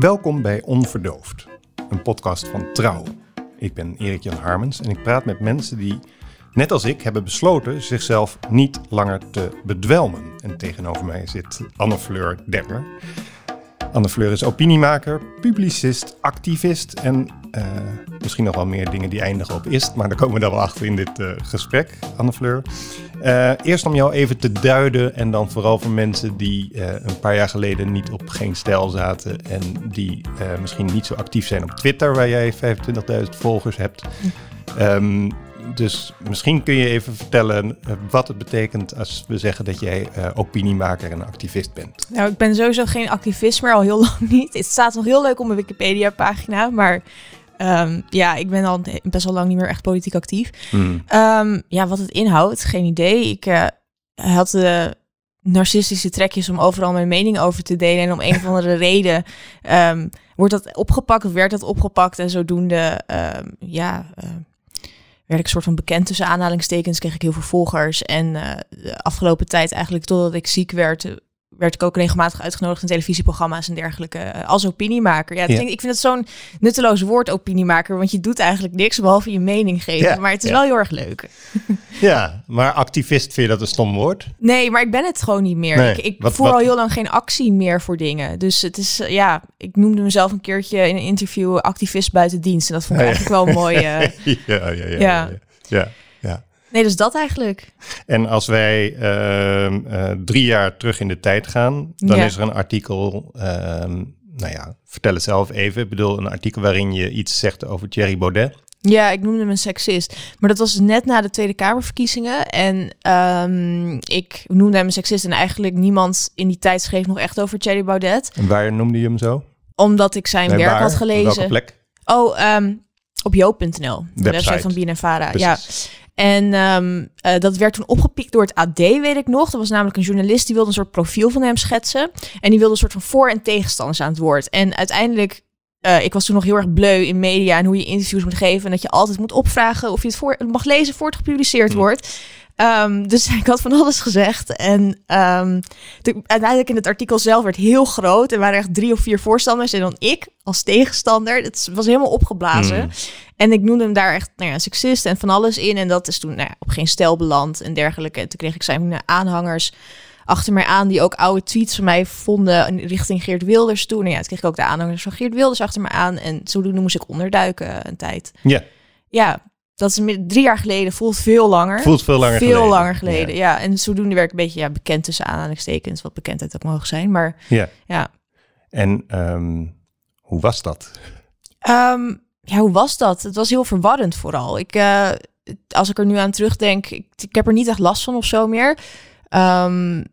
Welkom bij Onverdoofd, een podcast van Trouw. Ik ben Erik-Jan Harmens en ik praat met mensen die, net als ik, hebben besloten zichzelf niet langer te bedwelmen. En tegenover mij zit Anne-Fleur Dekker. Anne-Fleur is opiniemaker, publicist, activist en uh, misschien nog wel meer dingen die eindigen op ist, maar daar komen we dan wel achter in dit uh, gesprek, Anne-Fleur. Uh, eerst om jou even te duiden en dan vooral voor mensen die een paar jaar geleden niet op geen stijl zaten en die misschien niet zo actief zijn op Twitter, waar jij 25.000 volgers hebt. Um, dus misschien kun je even vertellen wat het betekent als we zeggen dat jij opiniemaker en activist bent. Nou, ik ben sowieso geen activist meer, al heel lang niet. Het staat nog heel leuk op mijn Wikipedia-pagina, maar um, ja, ik ben al best wel lang niet meer echt politiek actief. Hmm. Um, ja, wat het inhoudt, geen idee. Ik uh, had de narcistische trekjes om overal mijn mening over te delen. En om een of andere reden um, wordt dat opgepakt werd dat opgepakt. En zodoende, ja, uh, werd ik een soort van bekend tussen aanhalingstekens. Kreeg ik heel veel volgers. En uh, de afgelopen tijd eigenlijk totdat ik ziek werd werd ik ook regelmatig uitgenodigd in televisieprogramma's en dergelijke uh, als opiniemaker. Ja, Denk, ik vind het zo'n nutteloos woord opiniemaker, want je doet eigenlijk niks behalve je mening geven. maar het is wel heel erg leuk. Ja, maar activist vind je dat een stom woord? Nee, maar ik ben het gewoon niet meer. ik, ik voer al heel lang geen actie meer voor dingen. Dus het is, uh, ja, ik noemde mezelf een keertje in een interview activist buiten dienst. En dat vond ik eigenlijk wel mooi. Uh, ja, ja, ja. ja. Nee, dus dat eigenlijk. En als wij uh, uh, drie jaar terug in de tijd gaan, dan is er een artikel. Uh, nou ja, vertel het zelf even. Ik bedoel, een artikel waarin je iets zegt over Thierry Baudet. Ja, ik noemde hem een seksist. Maar dat was net na de Tweede Kamerverkiezingen. En um, ik noemde hem een seksist. En eigenlijk niemand in die tijd schreef nog echt over Thierry Baudet. En waar noemde je hem zo? Omdat ik zijn werk had gelezen. Op welke plek? Oh, um, op joop.nl. De website van BNNVARA. Ja. En um, uh, dat werd toen opgepikt door het AD, weet ik nog. Dat was namelijk een journalist die wilde een soort profiel van hem schetsen. En die wilde een soort van voor- en tegenstanders aan het woord. En uiteindelijk, uh, ik was toen nog heel erg bleu in media en hoe je interviews moet geven. En dat je altijd moet opvragen of je het voor, mag lezen voor het gepubliceerd mm. wordt. Um, dus ik had van alles gezegd. En um, uiteindelijk in het artikel zelf werd heel groot. Er waren echt drie of vier voorstanders. En dan ik als tegenstander. Het was helemaal opgeblazen. Mm. En ik noemde hem daar echt nou ja, seksist en van alles in. En dat is toen nou ja, op geen stel beland en dergelijke. En toen kreeg ik zijn aanhangers achter mij aan die ook oude tweets van mij vonden richting Geert Wilders toen. En ja, toen kreeg ik ook de aanhangers van Geert Wilders achter me aan. En zodoende moest ik onderduiken een tijd. Ja. Ja, dat is drie jaar geleden, voelt veel langer. Voelt veel langer veel geleden. langer geleden, ja. En zodoende werd ik een beetje ja, bekend tussen aanhalingstekens, wat bekendheid ook mogen zijn. Maar ja. ja. En um, hoe was dat? Um, ja, hoe was dat? Het was heel verwarrend vooral. Ik, uh, als ik er nu aan terugdenk, ik, ik heb er niet echt last van of zo meer. Um,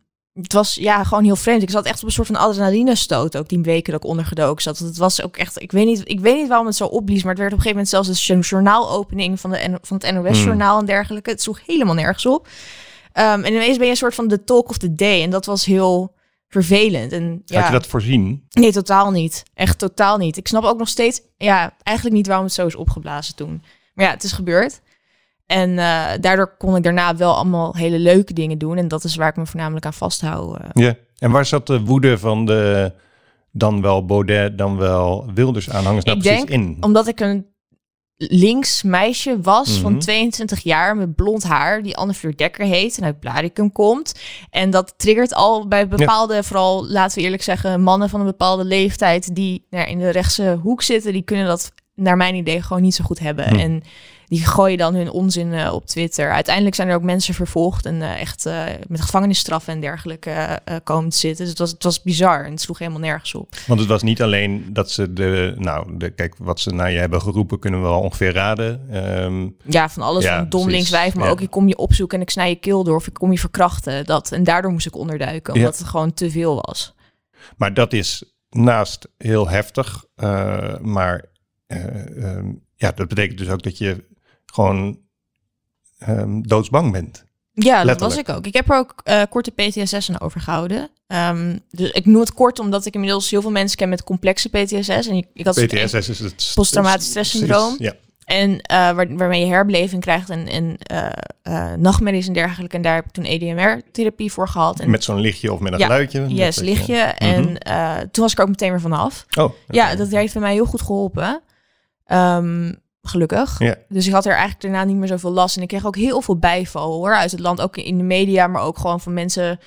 het was ja, gewoon heel vreemd. Ik zat echt op een soort van adrenaline stoot ook die weken dat ik ondergedoken zat. Het was ook echt, ik weet niet, ik weet niet waarom het zo opblies, maar het werd op een gegeven moment zelfs een journaalopening van, de, van het NOS-journaal hmm. en dergelijke. Het sloeg helemaal nergens op. Um, en ineens ben je een soort van de talk of the day. En dat was heel vervelend. En, ja, Had je dat voorzien? Nee, totaal niet. Echt totaal niet. Ik snap ook nog steeds, ja, eigenlijk niet waarom het zo is opgeblazen toen. Maar ja, het is gebeurd. En uh, daardoor kon ik daarna wel allemaal hele leuke dingen doen. En dat is waar ik me voornamelijk aan vasthoud. Uh. Ja, en waar zat de woede van de dan wel Baudet, dan wel Wilders aanhangers nou precies denk, in? Omdat ik een links meisje was mm -hmm. van 22 jaar met blond haar, die Anne Dekker heet en uit Blaricum komt. En dat triggert al bij bepaalde, ja. vooral laten we eerlijk zeggen, mannen van een bepaalde leeftijd die nou, in de rechtse hoek zitten, die kunnen dat naar mijn idee gewoon niet zo goed hebben. Mm. En die gooien dan hun onzin uh, op Twitter. Uiteindelijk zijn er ook mensen vervolgd en uh, echt uh, met gevangenisstraffen en dergelijke komen te zitten. Dus het was, het was bizar en het sloeg helemaal nergens op. Want het was niet alleen dat ze de, nou, de, kijk, wat ze naar je hebben geroepen, kunnen we wel ongeveer raden. Um, ja, van alles ja, van dom linkswijf, maar ja. ook ik kom je opzoeken en ik snij je keel door of ik kom je verkrachten. Dat, en daardoor moest ik onderduiken, omdat ja. het gewoon te veel was. Maar dat is naast heel heftig, maar um, ja, dat betekent dus ook dat je gewoon um, doodsbang bent. Ja, dat was ik ook. Ik heb er ook uh, korte PTSS aan overgehouden. Um, dus ik noem het kort omdat ik inmiddels heel veel mensen ken met complexe PTSS. En ik, ik had PTSS is het posttraumatisch stresssyndroom. Ja. En waar, waarmee je herbeleving krijgt en, en nachtmerries en dergelijke. En daar heb ik toen EDMR-therapie voor gehad. En, met zo'n lichtje of met een geluidje? Yes, lichtje. En mhm. toen was ik ook meteen weer vanaf. Oh, Ja, dat heeft bij mij heel goed geholpen. Um, gelukkig. Ja. Dus ik had er eigenlijk daarna niet meer zoveel last. En ik kreeg ook heel veel bijval hoor, uit het land. Ook in de media, maar ook gewoon van mensen...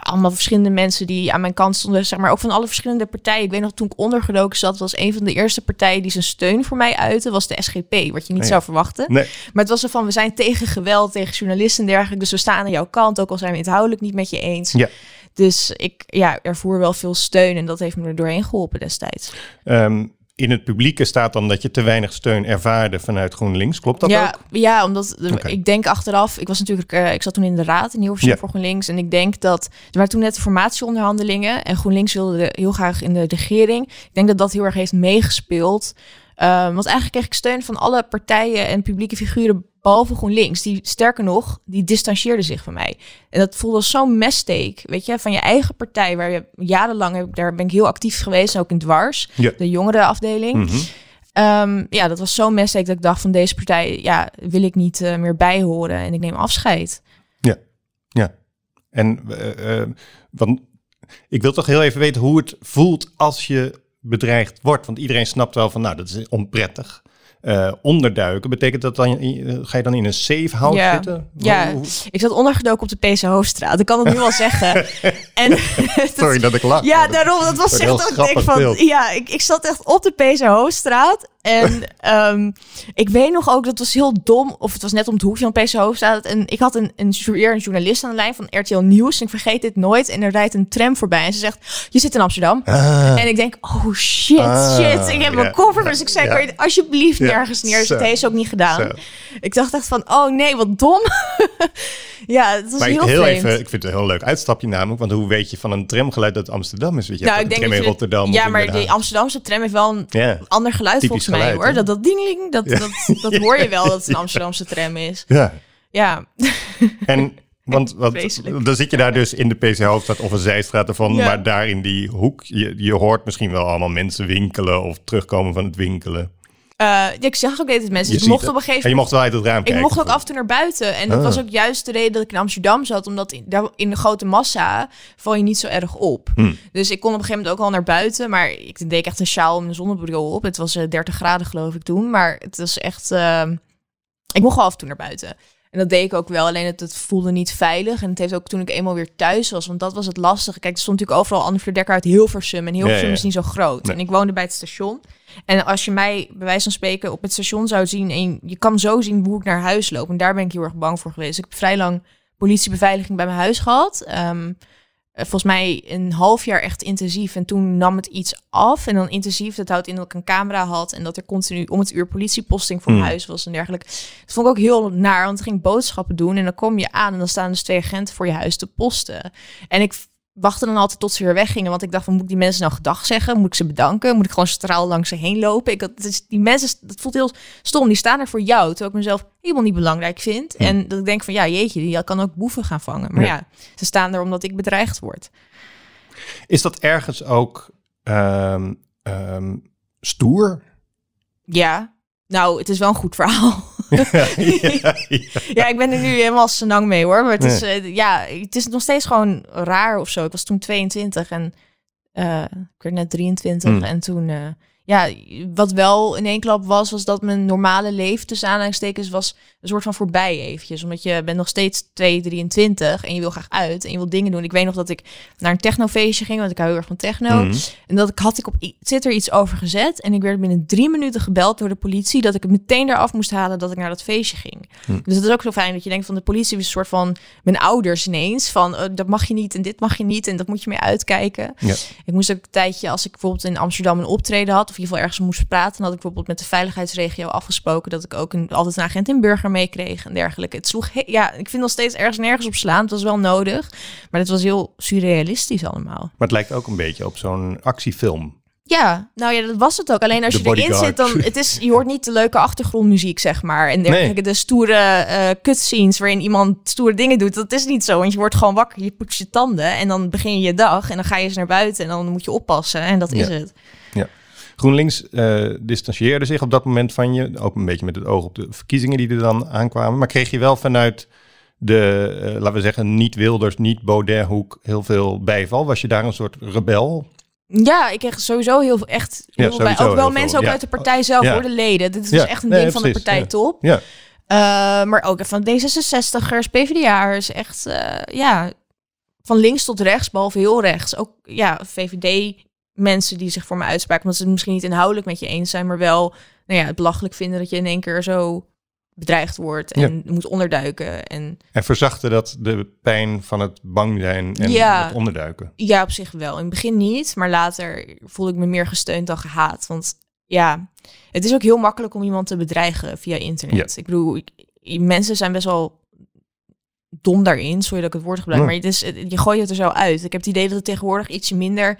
Allemaal verschillende mensen die aan mijn kant stonden, zeg maar, ook van alle verschillende partijen. Ik weet nog, toen ik ondergedoken zat, was een van de eerste partijen die zijn steun voor mij uitte, was de SGP, wat je niet zou verwachten. Nee. Maar het was er van, we zijn tegen geweld, tegen journalisten en dergelijke, dus we staan aan jouw kant, ook al zijn we inhoudelijk niet met je eens. Ja. Dus ik ja, ervoer wel veel steun en dat heeft me er doorheen geholpen destijds. Um, in het publieke staat dan dat je te weinig steun ervaarde vanuit GroenLinks. Klopt dat ja, ook? Ja, omdat ik denk achteraf, ik was natuurlijk, uh, ik zat toen in de raad in Hilversum ja. voor GroenLinks. En ik denk dat, er waren toen net de formatieonderhandelingen en GroenLinks wilde heel graag in de regering. Ik denk dat dat heel erg heeft meegespeeld. Um, want eigenlijk kreeg ik steun van alle partijen en publieke figuren Behalve GroenLinks, die sterker nog, die distancieerde zich van mij. En dat voelde als zo'n messteek, weet je, van je eigen partij, waar je jarenlang, heb, daar ben ik heel actief geweest, ook in Dwars, ja. de jongerenafdeling. Mm -hmm. ja, dat was zo'n messteek dat ik dacht van deze partij, ja, wil ik niet uh, meer bijhoren en ik neem afscheid. Ja, ja. En uh, uh, want ik wil toch heel even weten hoe het voelt als je bedreigd wordt. Want iedereen snapt wel van, nou, dat is onprettig uh, onderduiken. Betekent dat dan, uh, ga je dan in een safe house ja. zitten? Ja, ik zat ondergedoken op de PC Hoofdstraat. Ik kan het nu wel zeggen. En, Sorry dat ik lach. Ja, daarom. Dat was echt dat ik denk van... Ja, ik, ik zat echt op de PC Hoofdstraat. En um, ik weet nog ook, dat was heel dom, of het was net om het hoekje van PC Hoofdstraat. En ik had een, een, een journalist aan de lijn van RTL Nieuws. En ik vergeet dit nooit. En er rijdt een tram voorbij. En ze zegt, je zit in Amsterdam. Ah. En ik denk, oh shit, ah, shit. Ik heb mijn koffer. Dus ik zei, alsjeblieft nergens neer. Dat heeft ze ook niet gedaan. Ik dacht echt van, oh nee, wat dom. ja, het was heel, heel even, Ik vind het een heel leuk uitstapje namelijk. Want hoe weet je van een tramgeluid dat Amsterdam is? Weet je, nou, ik denk tram in Rotterdam Ja, maar de Amsterdamse tram heeft wel een ander geluid volgens mij hoor. Dat, dat ding, dat, dat, dat hoor je wel dat het een Amsterdamse tram is. Ja. Ja. En want, want dan zit je daar dus in de PC Hoofdstad of een zijstraat ervan, maar daar in die hoek, je, je hoort misschien wel allemaal mensen winkelen of terugkomen van het winkelen. Uh, ik zag ook deze mensen. Je ik mocht op een gegeven moment. En je mocht wel uit het raam kijken. Ik mocht ook af en toe naar buiten. En dat ah. was ook juist de reden dat ik in Amsterdam zat. Omdat in, daar, in de grote massa val je niet zo erg op. Hmm. Dus ik kon op een gegeven moment ook al naar buiten. Maar ik deed echt een sjaal en een zonnebril op. Het was 30 eh, graden geloof ik toen. Maar het was echt... Uh, ik mocht wel af en toe naar buiten. En dat deed ik ook wel, alleen het, het, voelde niet veilig. En het heeft ook toen ik eenmaal weer thuis was, want dat was het lastige. Kijk, er stond natuurlijk overal Anne Dekker uit Hilversum. En Hilversum ja, is niet zo groot. En ik woonde bij het station. En als je mij, bij wijze van spreken, op het station zou zien... en je kan zo zien hoe ik naar huis loop. En daar ben ik heel erg bang voor geweest. Ik heb vrij lang politiebeveiliging bij mijn huis gehad. Ehm, eh, volgens mij een half jaar echt intensief. En toen nam het iets af. En dan intensief, dat houdt in dat ik een camera had. En dat er continu om het uur politieposting voor hmm. huis was en dergelijke. Dat vond ik ook heel naar, want ik ging boodschappen doen. En dan kom je aan en dan staan dus twee agenten voor je huis te posten. En ik wachtte dan altijd tot ze weer weggingen. Want ik dacht, van, moet ik die mensen nou gedag zeggen? Moet ik ze bedanken? Moet ik gewoon straal langs ze heen lopen? Ik had, dus die mensen, dat voelt heel stom. Die staan er voor jou, terwijl ik mezelf helemaal niet belangrijk vind. En dat ik denk van, ja, jeetje, die kan ook boeven gaan vangen. Maar ja, ze staan er omdat ik bedreigd word. Is dat ergens ook ehm, ehm, stoer? Ja, nou, het is wel een goed verhaal. ja, ik ben er nu helemaal senang mee hoor. Maar het is, uh, ja, het is nog steeds gewoon raar of zo. Ik was toen 22 en uh, ik werd net 23. Mm. En toen uh, ja, wat wel in één klap was, was dat mijn normale leven tussen aanhalingstekens was een soort van voorbij eventjes. Omdat je bent nog steeds 2, 23 en je wil graag uit en je wil dingen doen. Ik weet nog dat ik naar een technofeestje ging, want ik hou heel erg van techno. Mhm. En dat ik had ik op Twitter iets over gezet en ik werd binnen drie minuten gebeld door de politie dat ik het meteen eraf moest halen dat ik naar dat feestje ging. Mhm. Dus dat is ook zo fijn dat je denkt van de politie is een soort van mijn ouders ineens. Van uh, dat mag je niet en dit mag je niet en dat moet je mee uitkijken. Ja. Ik moest ook een tijdje, als ik bijvoorbeeld in Amsterdam een optreden had, in ieder geval ergens moest praten, dan had ik bijvoorbeeld met de veiligheidsregio afgesproken dat ik ook een, altijd een agent in burger meekreeg en dergelijke. Het sloeg, ja, ik vind nog steeds ergens nergens op slaan. Het was wel nodig, maar het was heel surrealistisch allemaal. Maar het lijkt ook een beetje op zo'n actiefilm. Ja, nou ja, dat was het ook. Alleen als je erin zit, dan het is, je hoort niet de leuke achtergrondmuziek, zeg maar. En dergelijke, de stoere uh, cutscenes waarin iemand stoere dingen doet. Dat is niet zo, want je wordt gewoon wakker, je poetst je tanden en dan begin je je dag en dan ga je eens naar buiten en dan moet je oppassen en dat is het. Ja. GroenLinks uh, distancieerde zich op dat moment van je, ook een beetje met het oog op de verkiezingen die er dan aankwamen. Maar kreeg je wel vanuit de, uh, laten we zeggen, niet Wilders, niet Baudet-hoek heel veel bijval? Was je daar een soort rebel? Ja, ik kreeg sowieso heel veel echt. Heel ja, bij, ook wel mensen ook uit de partij zelf, ja. voor de leden. Dit is dus echt een ding van de partij top. Ja. Uh, maar ook van D66'ers, PvdA'ers, echt, ja, van links tot rechts, behalve heel rechts. Ook ja, VVD mensen die zich voor me uitspraken, omdat ze het misschien niet inhoudelijk met je eens zijn, maar wel nou ja, het belachelijk vinden dat je in één keer zo bedreigd wordt en moet onderduiken. En, en verzachten dat de pijn van het bang zijn en ja, het onderduiken? Ja, op zich wel. In het begin niet, maar later voelde ik me meer gesteund dan gehaat. Want ja, het is ook heel makkelijk om iemand te bedreigen via internet. Ik bedoel, mensen zijn best wel dom daarin, sorry dat ik het woord gebruik, maar het is, je gooit het er zo uit. Ik heb het idee dat het tegenwoordig ietsje minder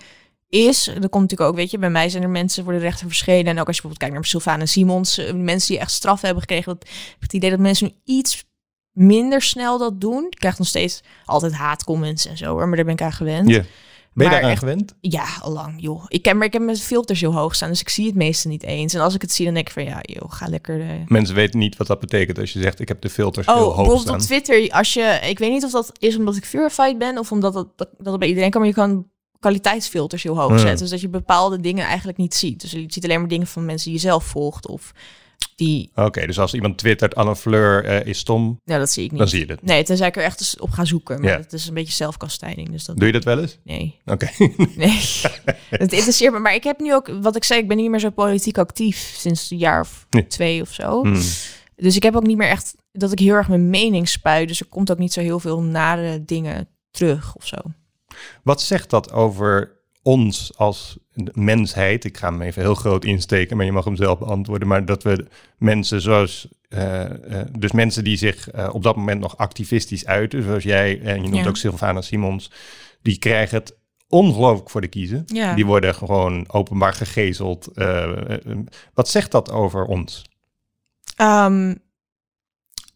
is. Dat komt natuurlijk ook, weet je, bij mij zijn er mensen voor de rechter verschenen. En ook als je bijvoorbeeld kijkt naar Sylvana Simons, eh, mensen die echt straf hebben gekregen. Dat, ik heb het idee dat mensen nu iets minder snel dat doen. Krijgt nog steeds altijd haatcomments en zo, hoor, maar daar ben ik aan gewend. Yeah. Ben je daar aan gewend? Ja, al lang, joh. Ik heb, maar ik heb mijn filters heel hoog staan, dus ik zie het meeste niet eens. En als ik het zie, dan denk ik van, ja, joh, ga lekker... De... Mensen weten niet wat dat betekent als je zegt, ik heb de filters oh, heel hoog staan. Oh, bijvoorbeeld op Twitter, als je... Ik weet niet of dat is omdat ik verified ben, of omdat dat, dat, dat bij iedereen kan, maar je kan kwaliteitsfilters heel hoog zetten. Dus dat je bepaalde dingen eigenlijk niet ziet. Dus je ziet alleen maar dingen van mensen die je zelf volgt of die... Oké, dus als iemand twittert, Anne Fleur uh, is stom, ja, dat zie ik niet. dan zie je het. Nee, tenzij ik er echt eens op ga zoeken. Maar ja. het is een beetje zelfkastijding. Dus dat... Doe je dat wel eens? Nee. Oké. nee, het interesseert me. Maar ik heb nu ook, wat ik zei, ik ben niet meer zo politiek actief sinds een jaar of twee of zo. Hmm. Dus ik heb ook niet meer echt dat ik heel erg mijn mening spuit. Dus er komt ook niet zo heel veel nare dingen terug of zo. Wat zegt dat over ons als mensheid? Ik ga hem even heel groot insteken, maar je mag hem zelf beantwoorden. Maar dat we mensen zoals, uh, uh, dus mensen die zich uh, op dat moment nog activistisch uiten, zoals jij en je noemt ja. ook Sylvana Simons, die krijgen het ongelooflijk voor de kiezen. Ja. Die worden gewoon openbaar gegezeld. wat zegt dat over ons? Um,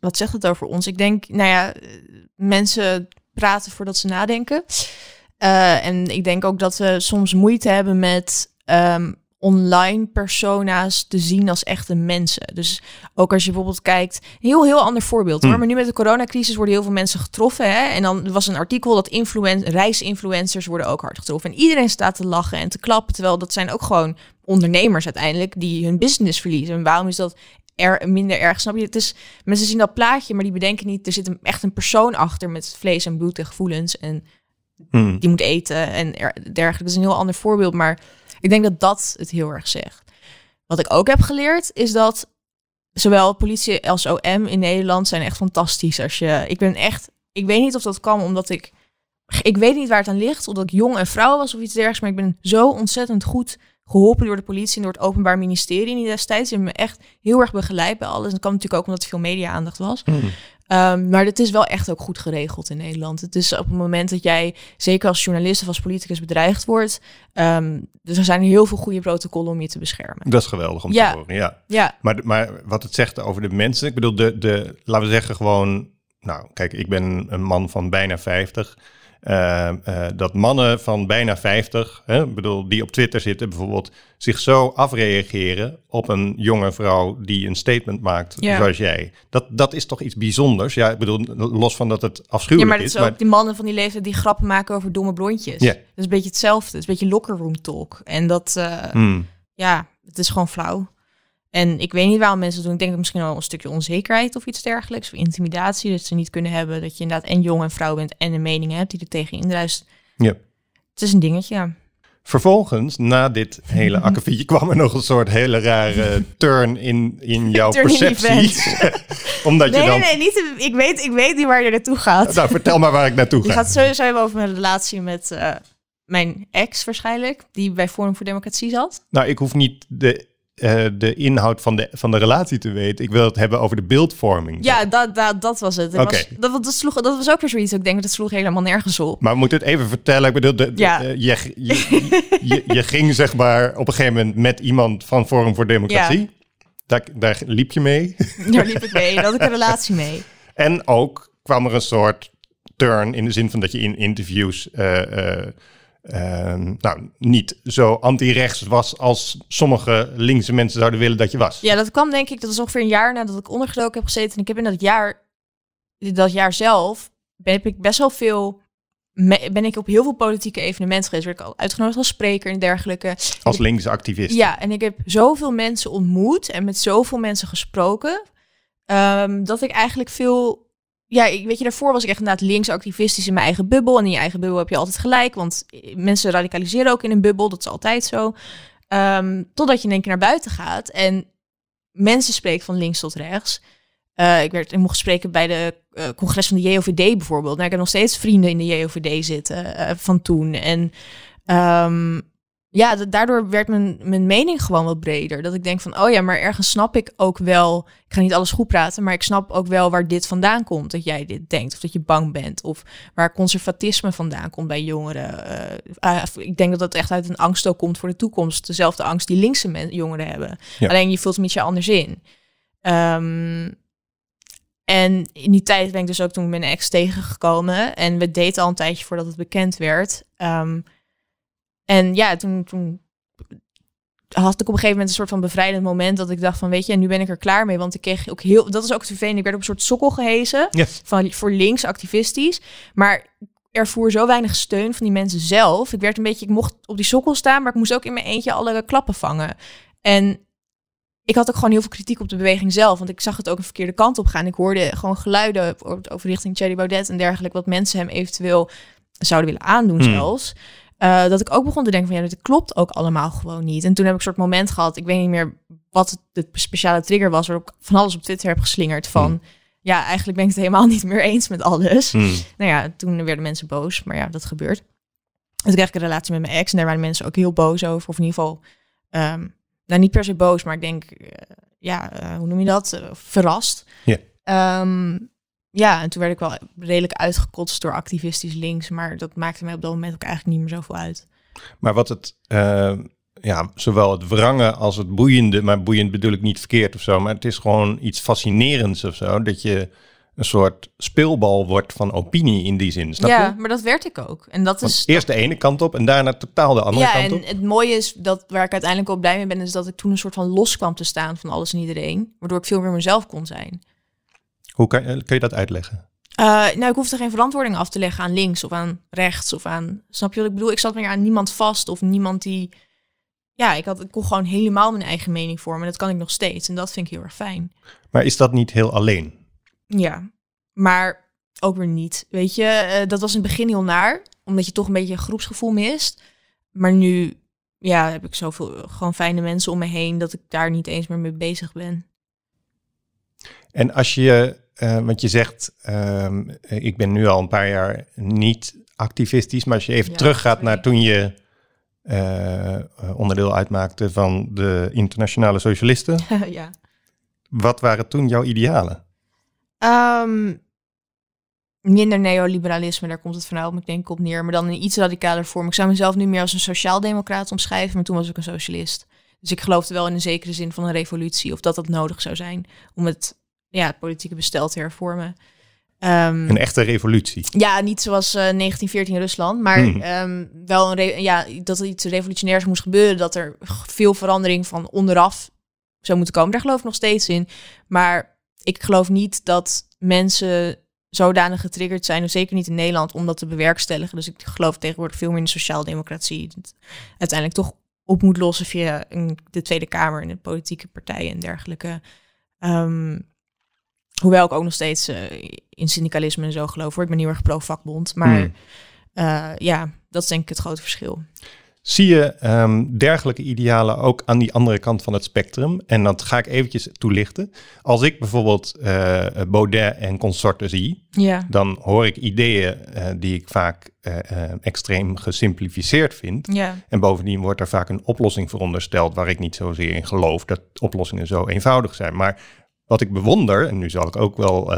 wat zegt het over ons? Ik denk, nou ja, mensen praten voordat ze nadenken. Uh, en ik denk ook dat we soms moeite hebben met um, online persona's te zien als echte mensen. Dus ook als je bijvoorbeeld kijkt, een heel, heel ander voorbeeld hoor. Hmm. Maar nu met de coronacrisis worden heel veel mensen getroffen. Hè? En dan was een artikel dat influen reisinfluencers worden ook hard getroffen. En iedereen staat te lachen en te klappen. Terwijl dat zijn ook gewoon ondernemers uiteindelijk die hun business verliezen. En waarom is dat er minder erg. Snap je? Het is, mensen zien dat plaatje, maar die bedenken niet. Er zit een, echt een persoon achter met vlees en bloed en gevoelens. En hmm. die moet eten en dergelijke. Dat is een heel ander voorbeeld. Maar ik denk dat dat het heel erg zegt. Wat ik ook heb geleerd is dat zowel politie als OM in Nederland zijn echt fantastisch. Als je, ik ben echt, ik weet niet of dat kwam omdat ik, ik weet niet waar het aan ligt, omdat ik jong en vrouw was of iets dergelijks, maar ik ben zo ontzettend goed geholpen door de politie en door het Openbaar Ministerie in destijds. Ze hebben me echt heel erg begeleid bij alles. En dat kwam natuurlijk ook omdat er veel media-aandacht was. Mm. Um, maar het is wel echt ook goed geregeld in Nederland. Het is op het moment dat jij, zeker als journalist of als politicus, bedreigd wordt. Um, dus er zijn heel veel goede protocollen om je te beschermen. Dat is geweldig om ja. te horen, ja. ja. Maar, maar wat het zegt over de mensen, ik bedoel, de, de, laten we zeggen gewoon, nou kijk, ik ben een man van bijna 50. Uh, uh, dat mannen van bijna 50, hè, bedoel, die op Twitter zitten bijvoorbeeld, zich zo afreageren op een jonge vrouw die een statement maakt ja. zoals jij. Dat, dat is toch iets bijzonders? Ja, ik bedoel, los van dat het afschuwelijk ja, maar is. Maar ook die mannen van die leeftijd die grappen maken over domme blondjes. Ja. Dat is een beetje hetzelfde. Het is een beetje locker room talk. En dat, uh, hmm. ja, het is gewoon flauw. En ik weet niet waarom mensen het doen. Ik denk dat misschien wel een stukje onzekerheid of iets dergelijks. Of intimidatie. Dat ze niet kunnen hebben dat je inderdaad en jong en vrouw bent en een mening hebt die er tegen indruist. Ja. Het is een dingetje, ja. Vervolgens, na dit hele akkefietje, kwam er nog een soort hele rare turn in, in jouw perceptie. Omdat nee, je dan... nee, nee, niet, ik, weet, ik weet niet waar je naartoe gaat. Nou, vertel maar waar ik naartoe ga. Je gaat sowieso hebben over mijn relatie met uh, mijn ex waarschijnlijk, die bij Forum voor Democratie zat. Nou, ik hoef niet de uh, de inhoud van de, van de relatie te weten. Ik wil het hebben over de beeldvorming. Ja, dat, dat, dat was het. Okay. Was, dat, dat, sloeg, dat was ook weer zoiets. Ik denk dat sloeg helemaal nergens op. Maar we moeten het even vertellen. Ik bedoel, de, ja. uh, je, je, je, je, ging zeg maar op een gegeven moment met iemand van Forum voor Democratie. Ja. Daar, daar liep je mee. Daar liep ik mee. Daar had ik een relatie mee. En ook kwam er een soort turn in de zin van dat je in interviews... Uh, Ehm, nou, niet zo anti-rechts was als sommige linkse mensen zouden willen dat je was. Ja, dat kwam denk ik, dat is ongeveer een jaar nadat ik ondergedoken heb gezeten. En ik heb in dat jaar, dat jaar zelf, ben ik best wel veel ben ik op heel veel politieke evenementen geweest. Werd ik al uitgenodigd als spreker en dergelijke. Als linkse activist. Ja, en ik heb zoveel mensen ontmoet en met zoveel mensen gesproken. Ehm, dat ik eigenlijk veel. Ja, ik, weet je, daarvoor was ik echt inderdaad linksactivistisch in mijn eigen bubbel. En in je eigen bubbel heb je altijd gelijk. Want mensen radicaliseren ook in een bubbel. Dat is altijd zo. Um, totdat je in één keer naar buiten gaat. En mensen spreken van links tot rechts. Uh, ik, werd, ik mocht spreken bij de uh, congres van de JOVD bijvoorbeeld. Nou, ik heb nog steeds vrienden in de JOVD zitten van toen. En um, ja, daardoor werd mijn, mijn mening gewoon wat breder. Dat ik denk van, oh ja, maar ergens snap ik ook wel... Ik ga niet alles goed praten, maar ik snap ook wel waar dit vandaan komt. Dat jij dit denkt, of dat je bang bent. Of waar conservatisme vandaan komt bij jongeren. Uh, ik denk dat dat echt uit een angst ook komt voor de toekomst. Dezelfde angst die linkse jongeren hebben. Alleen je voelt het met je anders in. Um, en in die tijd ben ik dus ook toen mijn ex tegengekomen. En we daten al een tijdje voordat het bekend werd. Um, en ja, toen, toen had ik op een gegeven moment een soort van bevrijdend moment dat ik dacht van weet je, nu ben ik er klaar mee, want ik kreeg ook heel, dat is ook te ik werd op een soort sokkel gehezen van voor links activistisch, maar er voer zo weinig steun van die mensen zelf. Ik werd een beetje, ik mocht op die sokkel staan, maar ik moest ook in mijn eentje alle klappen vangen. En ik had ook gewoon heel veel kritiek op de beweging zelf. Want ik zag het ook een verkeerde kant op gaan. Ik hoorde gewoon geluiden over richting Thierry Baudet en dergelijke. Wat mensen hem eventueel zouden willen aandoen hmm. zelfs. Uh, dat ik ook begon te denken van ja, dit klopt ook allemaal gewoon niet. En toen heb ik een soort moment gehad. Ik weet niet meer wat de speciale trigger was. Waarop ik van alles op Twitter heb geslingerd van... Hmm. Ja, eigenlijk ben ik het helemaal niet meer eens met alles. Hmm. Nou ja, toen werden mensen boos. Maar ja, dat gebeurt. En toen kreeg ik een relatie met mijn ex. En daar waren mensen ook heel boos over. Of in ieder geval... Um, nou, niet per se boos, maar ik denk, uh, ja, uh, hoe noem je dat? Verrast. Ja. Um, ja, en toen werd ik wel redelijk uitgekotst door activistisch links, maar dat maakte mij op dat moment ook eigenlijk niet meer zoveel uit. Maar wat het, ja, zowel het wrangen als het boeiende, maar boeiend bedoel ik niet verkeerd of zo, maar het is gewoon iets fascinerends of zo, dat je een soort speelbal wordt van opinie in die zin. Snap ja, maar dat werd ik ook. En dat is eerst de ene kant op en daarna totaal de andere kant op. Ja, en het mooie is dat waar ik uiteindelijk ook blij mee ben, is dat ik toen een soort van los kwam te staan van alles en iedereen, waardoor ik veel meer mezelf kon zijn. Hoe kan, kun je dat uitleggen? Uh, nou, ik hoefde geen verantwoording af te leggen aan links of aan rechts of aan. Snap je wat ik bedoel? Ik zat meer aan niemand vast of niemand die. Ja, ik, had, ik kon gewoon helemaal mijn eigen mening vormen. Dat kan ik nog steeds. En dat vind ik heel erg fijn. Maar is dat niet heel alleen? Ja, maar ook weer niet. Weet je, uh, dat was in het begin heel naar, omdat je toch een beetje een groepsgevoel mist. Maar nu ja, heb ik zoveel eh, gewoon fijne mensen om me heen dat ik daar niet eens meer mee bezig ben. En als je, want je zegt, uh, ik ben nu al een paar jaar niet activistisch, maar als je even teruggaat naar toen je uh, onderdeel uitmaakte van de internationale socialisten. ja. Wat waren toen jouw idealen? Um, minder neoliberalisme, daar komt het vanuit, ik denk op neer. Maar dan in iets radicaler vorm. Ik zou mezelf nu meer als een sociaaldemocraat omschrijven, maar toen was ik een socialist. Dus ik geloofde wel in een zekere zin van een revolutie, of dat dat nodig zou zijn om het, ja, het politieke bestel te hervormen. Um, een echte revolutie. Ja, niet zoals uh, 1914 in Rusland, maar hmm. um, wel een ja, dat er iets revolutionairs moest gebeuren, dat er veel verandering van onderaf zou moeten komen. Daar geloof ik nog steeds in. Maar ik geloof niet dat mensen zodanig getriggerd zijn, zeker niet in Nederland, om dat te bewerkstelligen. Dus ik geloof tegenwoordig veel meer in de sociaaldemocratie. Uiteindelijk toch op moet lossen via de Tweede Kamer en de politieke partijen en dergelijke. Ehm, hoewel ik ook nog steeds uh, in syndicalisme en zo geloof. Hoor. Ik ben heel erg pro-vakbond. Maar hmm. uh, ja, dat is denk ik het grote verschil. Zie je um, dergelijke idealen ook aan die andere kant van het spectrum? En dat ga ik eventjes toelichten. Als ik bijvoorbeeld uh, Baudet en consorten zie, ja. dan hoor ik ideeën uh, die ik vaak uh, extreem gesimplificeerd vind. Ja. En bovendien wordt er vaak een oplossing verondersteld waar ik niet zozeer in geloof dat oplossingen zo eenvoudig zijn. Maar wat ik bewonder, en nu zal ik ook wel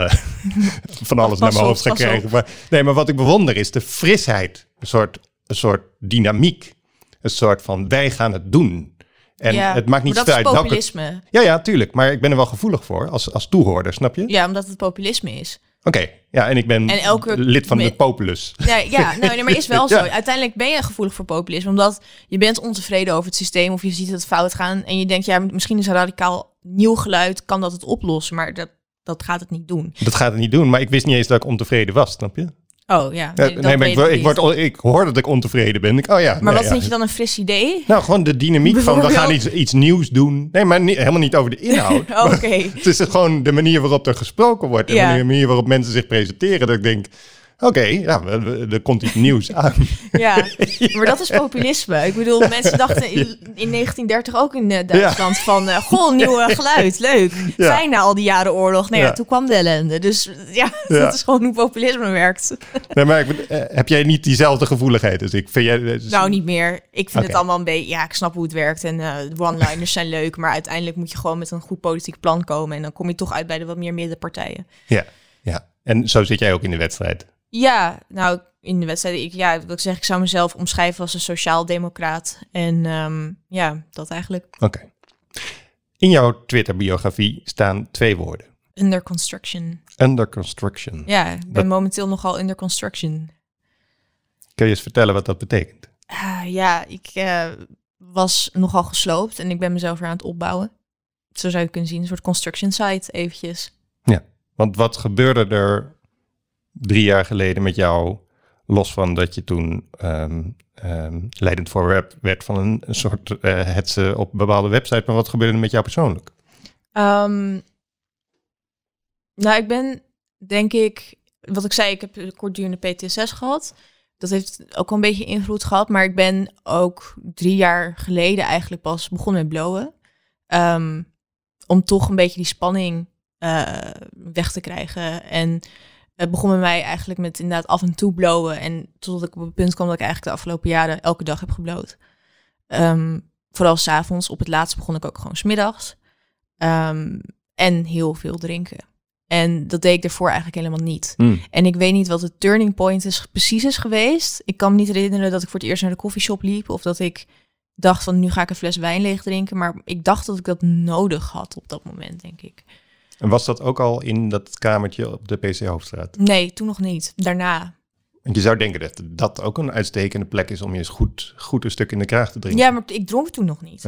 van alles naar mijn hoofd gaan krijgen. Maar, nee, maar wat ik bewonder is de frisheid, een soort, een soort dynamiek een soort van wij gaan het doen. En ja, het maakt niet dat uit. populisme. ja, ja, tuurlijk. Maar ik ben er wel gevoelig voor als, als toehoorder, snap je? Ja, omdat het populisme is. Oké, ja, en ik ben en elke, lid van de populus. Ja, ja nou, nee, maar is wel zo. Uiteindelijk ben je gevoelig voor populisme, omdat je bent ontevreden over het systeem of je ziet het fout gaan en je denkt, ja, misschien is een radicaal nieuw geluid, kan dat het oplossen, maar dat, dat gaat het niet doen. Dat gaat het niet doen, maar ik wist niet eens dat ik ontevreden was, snap je? Oh ja. Nee, nee maar ik, ik, word, ik hoor dat ik ontevreden ben. Ik, oh ja. Maar wat ja. vind je dan een fris idee? Nou, gewoon de dynamiek van we gaan iets, iets nieuws doen. Nee, maar niet, helemaal niet over de inhoud. Oké. Het is gewoon de manier waarop er gesproken wordt. En de manier waarop mensen zich presenteren. Dat ik denk, Oké, ja, er komt iets nieuws aan. Ja, maar dat is populisme. Ik bedoel, mensen dachten in, in 1930 ook in uh, Duitsland van... Uh, goh, nieuw geluid, leuk. Fijn na al die jaren oorlog. Nee, ja. toen kwam de ellende. Dus ja, dat is gewoon hoe populisme werkt. Nee, maar ik, uh, heb jij niet diezelfde gevoeligheid? Dus ik vind jij, dus... Nou, niet meer. Ik vind het allemaal een beetje... Ja, ik snap hoe het werkt en de one-liners zijn leuk. Maar uiteindelijk moet je gewoon met een goed politiek plan komen. En dan kom je toch uit bij de wat meer middenpartijen. Ja, ja. En zo zit jij ook in de wedstrijd. Ja, nou, in de wedstrijd, ik, ja, wat ik zeg, ik zou mezelf omschrijven als een sociaal-democraat. En um, ja, dat eigenlijk. Oké. In jouw Twitter-biografie staan twee woorden. Under construction. Under construction. Ja, ik ben momenteel nogal under construction. Kun je eens vertellen wat dat betekent? Uh, ja, ik uh, was nogal gesloopt en ik ben mezelf weer aan het opbouwen. Zo zou je kunnen zien, een soort construction site eventjes. Ja, want wat gebeurde er drie jaar geleden met jou, los van dat je toen um, um, leidend voor web werd van een, een soort uh, op een bepaalde website, maar wat gebeurde er met jou persoonlijk? Um, nou, ik ben denk ik, wat ik zei, ik heb kortdurende PTSS gehad. Dat heeft ook een beetje invloed gehad, maar ik ben ook drie jaar geleden eigenlijk pas begonnen met blowen. om toch een beetje die spanning uh, weg te krijgen. En het begon bij mij eigenlijk met inderdaad af en toe blowen. En totdat ik op het punt kwam dat ik eigenlijk de afgelopen jaren elke dag heb gebloot. Um, vooral s'avonds. Op het laatst begon ik ook gewoon smiddags. Um, en heel veel drinken. En dat deed ik ervoor eigenlijk helemaal niet. Hmm. En ik weet niet wat de turning point is, precies is geweest. Ik kan me niet herinneren dat ik voor het eerst naar de koffieshop liep. Of dat ik dacht van nu ga ik een fles wijn leeg drinken. Maar ik dacht dat ik dat nodig had op dat moment, denk ik. En was dat ook al in dat kamertje op de PC Hoofdstraat? Nee, toen nog niet. Daarna. Want je zou denken dat dat ook een uitstekende plek is om je eens goed, goed een stuk in de kraag te drinken. Ja, maar ik dronk toen nog niet.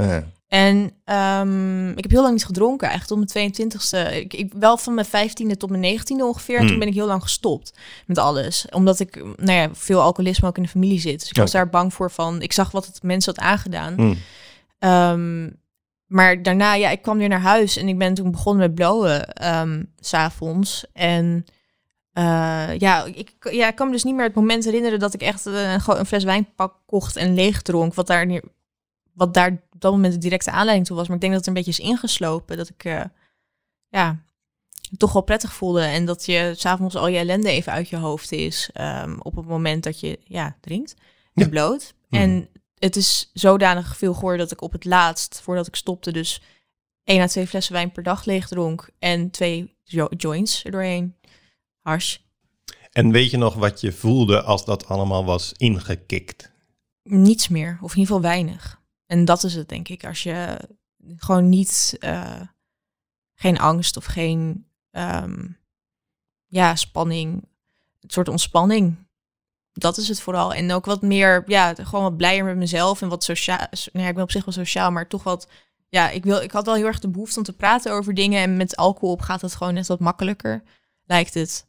En um, ik heb heel lang niet gedronken, eigenlijk tot mijn 22e. Ik, ik, wel van mijn 15e tot mijn 19e ongeveer. En toen hmm. ben ik heel lang gestopt met alles. Omdat ik nou ja, veel alcoholisme ook in de familie zit. Dus ik was daar bang voor van... Ik zag wat het mensen had aangedaan. Hmm. Um, maar daarna, ja, ik kwam weer naar huis en ik ben toen begonnen met blowen um, s'avonds. En uh, ja, ik, ja, ik kan me dus niet meer het moment herinneren dat ik echt uh, een, een fles wijn pak, kocht en leeg dronk. Wat daar, wat daar op dat moment de directe aanleiding toe was. Maar ik denk dat het een beetje is ingeslopen. Dat ik uh, ja, toch wel prettig voelde. En dat je s'avonds al je ellende even uit je hoofd is. Um, op het moment dat je ja, drinkt en bloot. Mhm. En het is zodanig veel geworden dat ik op het laatst, voordat ik stopte, dus één à twee flessen wijn per dag leeg dronk en twee joints erdoorheen. Hars. En weet je nog wat je voelde als dat allemaal was ingekikt? Niets meer, of in ieder geval weinig. En dat is het, denk ik. Als je gewoon niet, uh, geen angst of geen um, ja, spanning, een soort ontspanning dat is het vooral. En ook wat meer, ja, gewoon wat blijer met mezelf en wat sociaal. Ja, ik ben op zich wel sociaal, maar toch wat. Ja, ik, wil, ik had wel heel erg de behoefte om te praten over dingen. En met alcohol op gaat het gewoon net wat makkelijker, lijkt het.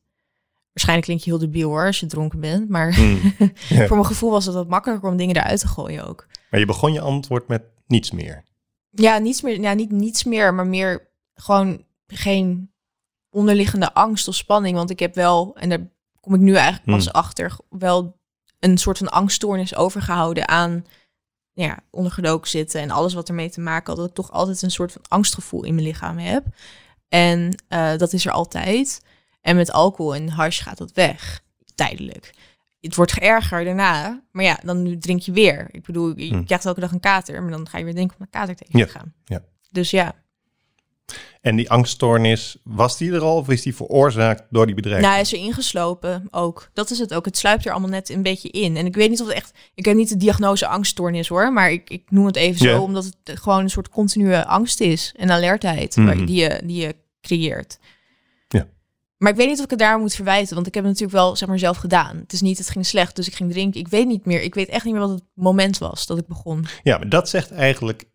Waarschijnlijk klink je heel debiel hoor, als je dronken bent. Maar hmm. voor mijn gevoel was het wat makkelijker om dingen eruit te gooien ook. Maar je begon je antwoord met niets meer. Ja, niets meer. Ja, niet niets meer, maar meer gewoon geen onderliggende angst of spanning. Want ik heb wel, en daar kom ik nu eigenlijk pas hmm. achter, wel een soort van angststoornis overgehouden aan ja, ondergedoken zitten en alles wat ermee te maken had, dat ik toch altijd een soort van angstgevoel in mijn lichaam heb. En uh, dat is er altijd. En met alcohol en hash gaat dat weg, tijdelijk. Het wordt geërger daarna, maar ja, dan drink je weer. Ik bedoel, je hmm. krijgt elke dag een kater, maar dan ga je weer denken om een kater tegen te gaan. Ja. Dus ja. En die angststoornis, was die er al of is die veroorzaakt door die bedrijven? Nou, hij is er ingeslopen ook. Dat is het ook. Het sluipt er allemaal net een beetje in. En ik weet niet of het echt... Ik heb niet de diagnose angststoornis hoor, maar ik, ik noem het even zo... omdat het gewoon een soort continue angst is en alertheid mm die, je, die je creëert. Ja. Maar ik weet niet of ik het daar moet verwijten, want ik heb het natuurlijk wel zeg maar zelf gedaan. Het is niet, het ging slecht, dus ik ging drinken. Ik weet niet meer. Ik weet echt niet meer wat het moment was dat ik begon. Ja, maar dat zegt eigenlijk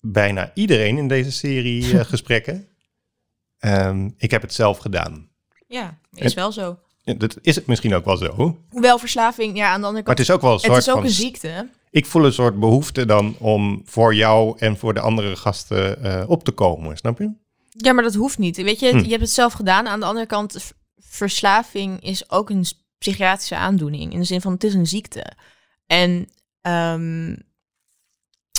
bijna iedereen in deze serie uh, gesprekken. Um, ik heb het zelf gedaan. Ja, is wel zo. Ja, dat is het misschien ook wel zo. Hoewel verslaving, ja, aan de andere kant. Maar het is ook wel een soort Het is ook van, een ziekte. Ik voel een soort behoefte dan om voor jou en voor de andere gasten uh, op te komen, snap je? Ja, maar dat hoeft niet. Weet je, hm. je hebt het zelf gedaan. Aan de andere kant, verslaving is ook een psychiatrische aandoening. In de zin van, het is een ziekte. En um,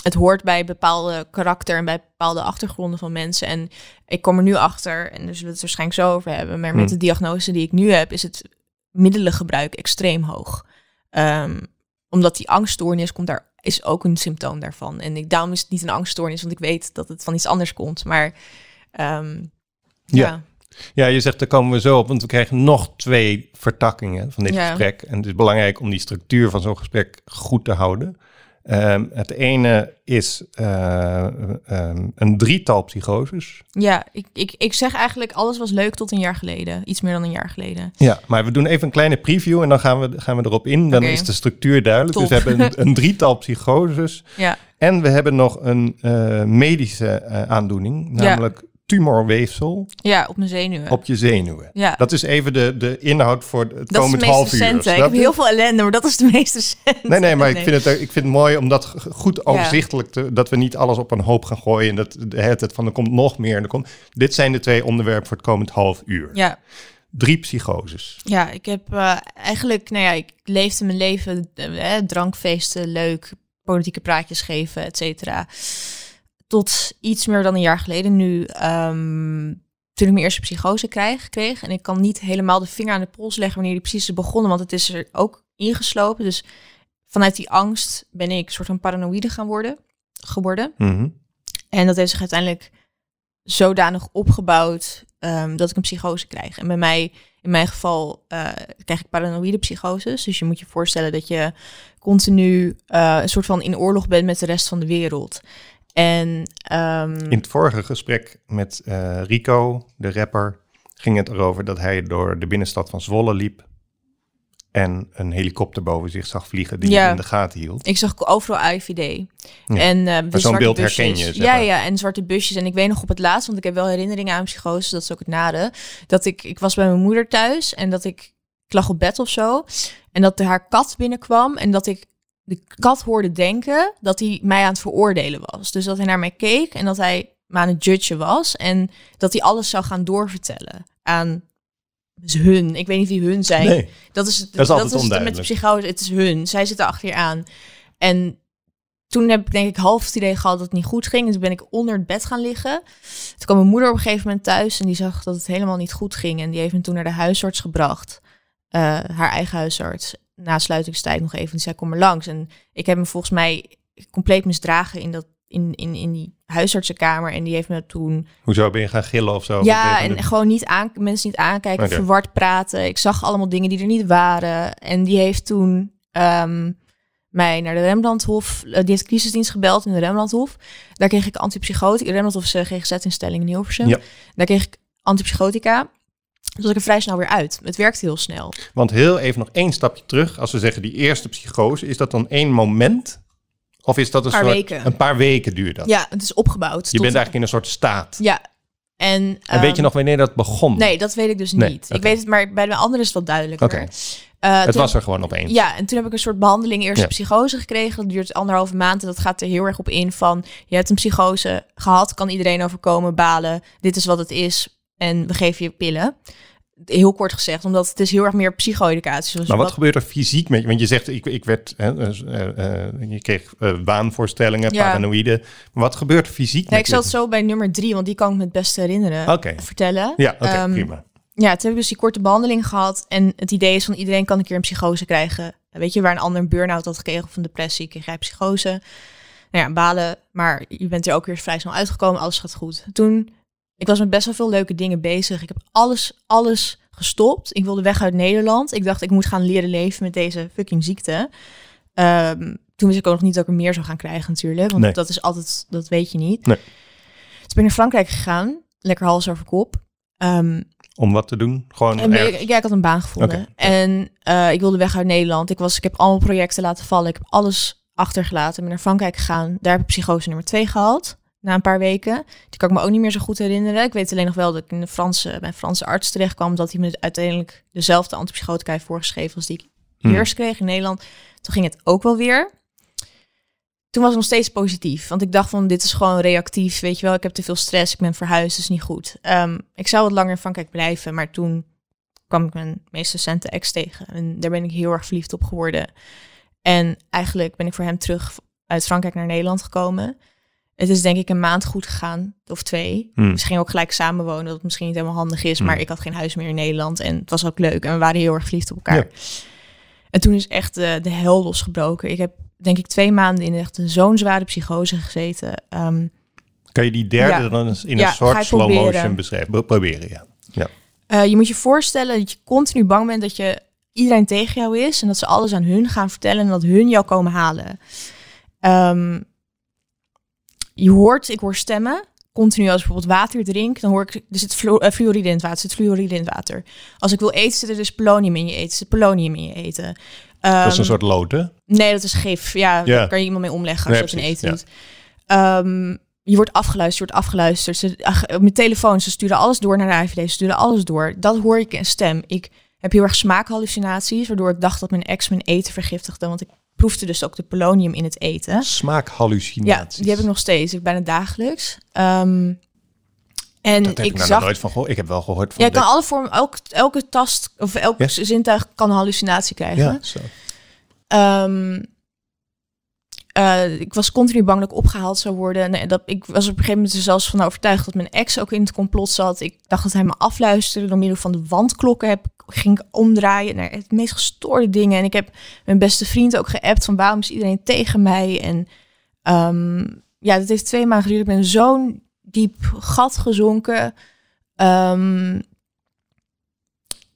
het hoort bij bepaalde karakter en bij bepaalde achtergronden van mensen. En ik kom er nu achter, en dus we het waarschijnlijk zo over hebben, maar met hm. de diagnose die ik nu heb, is het middelengebruik extreem hoog. Um, omdat die angststoornis komt daar, is ook een symptoom daarvan. En ik, daarom is het niet een angststoornis, want ik weet dat het van iets anders komt. Maar um, ja. ja. Ja, je zegt, daar komen we zo op, want we krijgen nog twee vertakkingen van dit gesprek. En het is belangrijk om die structuur van zo'n gesprek goed te houden. Um, het ene is uh, um, een drietal psychoses. Ja, ik, ik, ik zeg eigenlijk alles was leuk tot een jaar geleden. Iets meer dan een jaar geleden. Ja, maar we doen even een kleine preview en dan gaan we, gaan we erop in. Dan is de structuur duidelijk. Top. Dus we hebben een, een drietal psychoses. Ja. En we hebben nog een uh, medische uh, aandoening, namelijk tumorweefsel. Ja, op mijn zenuwen. Op je zenuwen. Ja. Dat is even de, de inhoud voor het dat komend half uur. Ik heb heel veel ellende, maar dat is de meest recente. Nee, nee, maar Ik, vind het, ik vind het mooi om dat goed overzichtelijk te... dat we niet alles op een hoop gaan gooien... en dat het van er komt nog meer. En er komt, dit zijn de twee onderwerpen voor het komend half uur. Ja. Drie psychoses. Ja, ik heb uh, eigenlijk... Nou ja, ik leefde mijn leven... Eh, drankfeesten, leuk, politieke praatjes geven, et cetera tot iets meer dan een jaar geleden nu, um, toen ik mijn eerste psychose krijg, kreeg. En ik kan niet helemaal de vinger aan de pols leggen wanneer die precies is begonnen, want het is er ook ingeslopen. Dus vanuit die angst ben ik een soort van paranoïde gaan worden, geworden. Mhm. En dat heeft zich uiteindelijk zodanig opgebouwd um, dat ik een psychose krijg. En bij mij, in mijn geval, uh, krijg ik paranoïde psychoses. Dus je moet je voorstellen dat je continu uh, een soort van in oorlog bent met de rest van de wereld. En, um... In het vorige gesprek met uh, Rico, de rapper, ging het erover dat hij door de binnenstad van Zwolle liep en een helikopter boven zich zag vliegen die ja. in de gaten hield. Ik zag overal IVD. Ja. En uh, zo'n beeld busjes. herken je. Ja, ja, en zwarte busjes. En ik weet nog op het laatst, want ik heb wel herinneringen aan psychose, dat is ook het nade, dat ik, ik was bij mijn moeder thuis en dat ik, ik lag op bed of zo. En dat haar kat binnenkwam en dat ik de kat hoorde denken dat hij mij aan het veroordelen was. Dus dat hij naar mij keek en dat hij me aan het judgen was. En dat hij alles zou gaan doorvertellen aan hun. Ik weet niet wie hun zijn. Nee, dat is, dat is, dat is met de psycholoog. Het is hun. Zij zitten achter je aan. En toen heb ik denk ik half het idee gehad dat het niet goed ging. En toen ben ik onder het bed gaan liggen. Toen kwam mijn moeder op een gegeven moment thuis en die zag dat het helemaal niet goed ging. En die heeft me toen naar de huisarts gebracht. Uh, haar eigen huisarts na sluitingstijd nog even. Die zei, kom maar langs. En ik heb me volgens mij compleet misdragen in, dat, in, in, in die huisartsenkamer. En die heeft me toen... Hoezo ben je gaan gillen of zo? Ja, en gewoon niet aan, mensen niet aankijken, verward praten. Ik zag allemaal dingen die er niet waren. En die heeft toen um, mij naar de Rembrandthof, uh, die heeft crisisdienst gebeld in de Rembrandthof. Daar kreeg ik antipsychotica. Rembrandthof is GGZ-instelling in Hilversum. Ja. Daar kreeg ik antipsychotica. Dus ik er vrij snel weer uit. Het werkt heel snel. Want heel even nog één stapje terug. Als we zeggen die eerste psychose, is dat dan één moment? Of is dat een, paar soort, weken. een paar weken duurt dat? Ja, het is opgebouwd. Je bent eigenlijk in een soort staat. Ja. En, en weet je ehm, nog wanneer dat begon? Nee, dat weet ik dus niet. Ik weet het, maar bij de anderen is het wat duidelijker. Oké. Uh, het was er gewoon opeens. Ja, en toen heb ik een soort behandeling, eerst psychose gekregen. Dat duurt anderhalve maand en dat gaat er heel erg op in van... je hebt een psychose gehad, kan iedereen overkomen, balen. Dit is wat het is en we geven je pillen heel kort gezegd, omdat het is heel erg meer psycho-educatie. Maar wat, gebeurt er fysiek met je? Want je zegt, ik, ik werd, hè, uh, uh, je kreeg uh, waanvoorstellingen, ja. paranoïde. Maar wat gebeurt er fysiek nee, Ik zat zo bij nummer drie, want die kan ik me het beste herinneren. Okay. Vertellen. Ja, oké, okay, um, prima. Ja, toen heb ik dus die korte behandeling gehad. En het idee is van iedereen kan een keer een psychose krijgen. Weet je, waar een ander een burn-out had gekregen of een depressie, kreeg jij psychose. Nou ja, balen, maar je bent er ook weer vrij snel uitgekomen, alles gaat goed. Toen ik was met best wel veel leuke dingen bezig. Ik heb alles, alles gestopt. Ik wilde weg uit Nederland. Ik dacht, ik moet gaan leren leven met deze fucking ziekte. Um, toen wist ik ook nog niet dat ik er meer zou gaan krijgen natuurlijk. Want dat is altijd, dat weet je niet. Nee. Toen ben ik naar Frankrijk gegaan. Lekker hals over kop. Um, Om wat te doen? Gewoon en, ja, ik had een baan gevonden. En uh, ik wilde weg uit Nederland. Ik, was, ik heb allemaal projecten laten vallen. Ik heb alles achtergelaten. Ik ben naar Frankrijk gegaan. Daar heb ik psychose nummer 2 gehaald. Na een paar weken. Die kan ik me ook niet meer zo goed herinneren. Ik weet alleen nog wel dat ik in de Franse, bij een Franse arts terecht kwam. Dat hij me uiteindelijk dezelfde antipsychotica heeft voorgeschreven als die ik hmm. eerst kreeg in Nederland. Toen ging het ook wel weer toen was het nog steeds positief. Want ik dacht van, dit is gewoon reactief. Weet je wel, ik heb te veel stress. Ik ben verhuisd, is niet goed. Um, ik zou wat langer in Frankrijk blijven. Maar toen kwam ik mijn meest recente ex tegen. En daar ben ik heel erg verliefd op geworden. En eigenlijk ben ik voor hem terug uit Frankrijk naar Nederland gekomen. Het is denk ik een maand goed gegaan, of twee. Hmm. Misschien ook gelijk samenwonen, dat het misschien niet helemaal handig is. Maar hmm. ik had geen huis meer in Nederland en het was ook leuk. En we waren heel erg verliefd op elkaar. En toen is echt de, de hel losgebroken. Ik heb denk ik twee maanden in echt zo'n zware psychose gezeten. Um, kan je die derde dan in een soort slow motion beschrijven? Proberen, ja. ja. Uh, je moet je voorstellen dat je continu bang bent dat je iedereen tegen jou is en dat ze alles aan hun gaan vertellen en dat hun jou komen halen. Um, je hoort, ik hoor stemmen. Continu als ik bijvoorbeeld water drink, dan hoor ik, er zit uh, fluoride in het water, zit fluoride in het water. Als ik wil eten, zit er dus polonium in je eten, zit polonium in je eten dat is een ehm, soort lood, hè? Nee, dat is gif. Ja, daar kan je iemand mee omleggen als je het in eten doet. Ehm, je wordt afgeluisterd, je wordt afgeluisterd. Ze, ach, mijn telefoon, ze sturen alles door naar de IVD, ze sturen alles door. Dat hoor ik in stem. Ik heb heel erg smaakhallucinaties, waardoor ik dacht dat mijn ex mijn eten vergiftigde, want ik proefde dus ook de polonium in het eten. Smaakhallucinaties? Ja, die heb ik nog steeds. Ik ben het dagelijks. Um, en dat heb ik, ik nou nooit van gehoord. Ik heb wel gehoord van. Ja, kan alle vormen, elke, elke tast of elke zintuig kan een hallucinatie krijgen. Ja, zo. Um, uh, ik was continu bang dat ik opgehaald zou worden. Nee, dat, ik was op een gegeven moment er zelfs van overtuigd dat mijn ex ook in het complot zat. Ik dacht dat hij me afluisterde. Door middel van de wandklokken heb, ging ik omdraaien naar het meest gestoorde dingen. En ik heb mijn beste vriend ook geappt van waarom is iedereen tegen mij? En um, ja, dat heeft twee maanden geduurd. Ik ben zo'n diep gat gezonken. Um,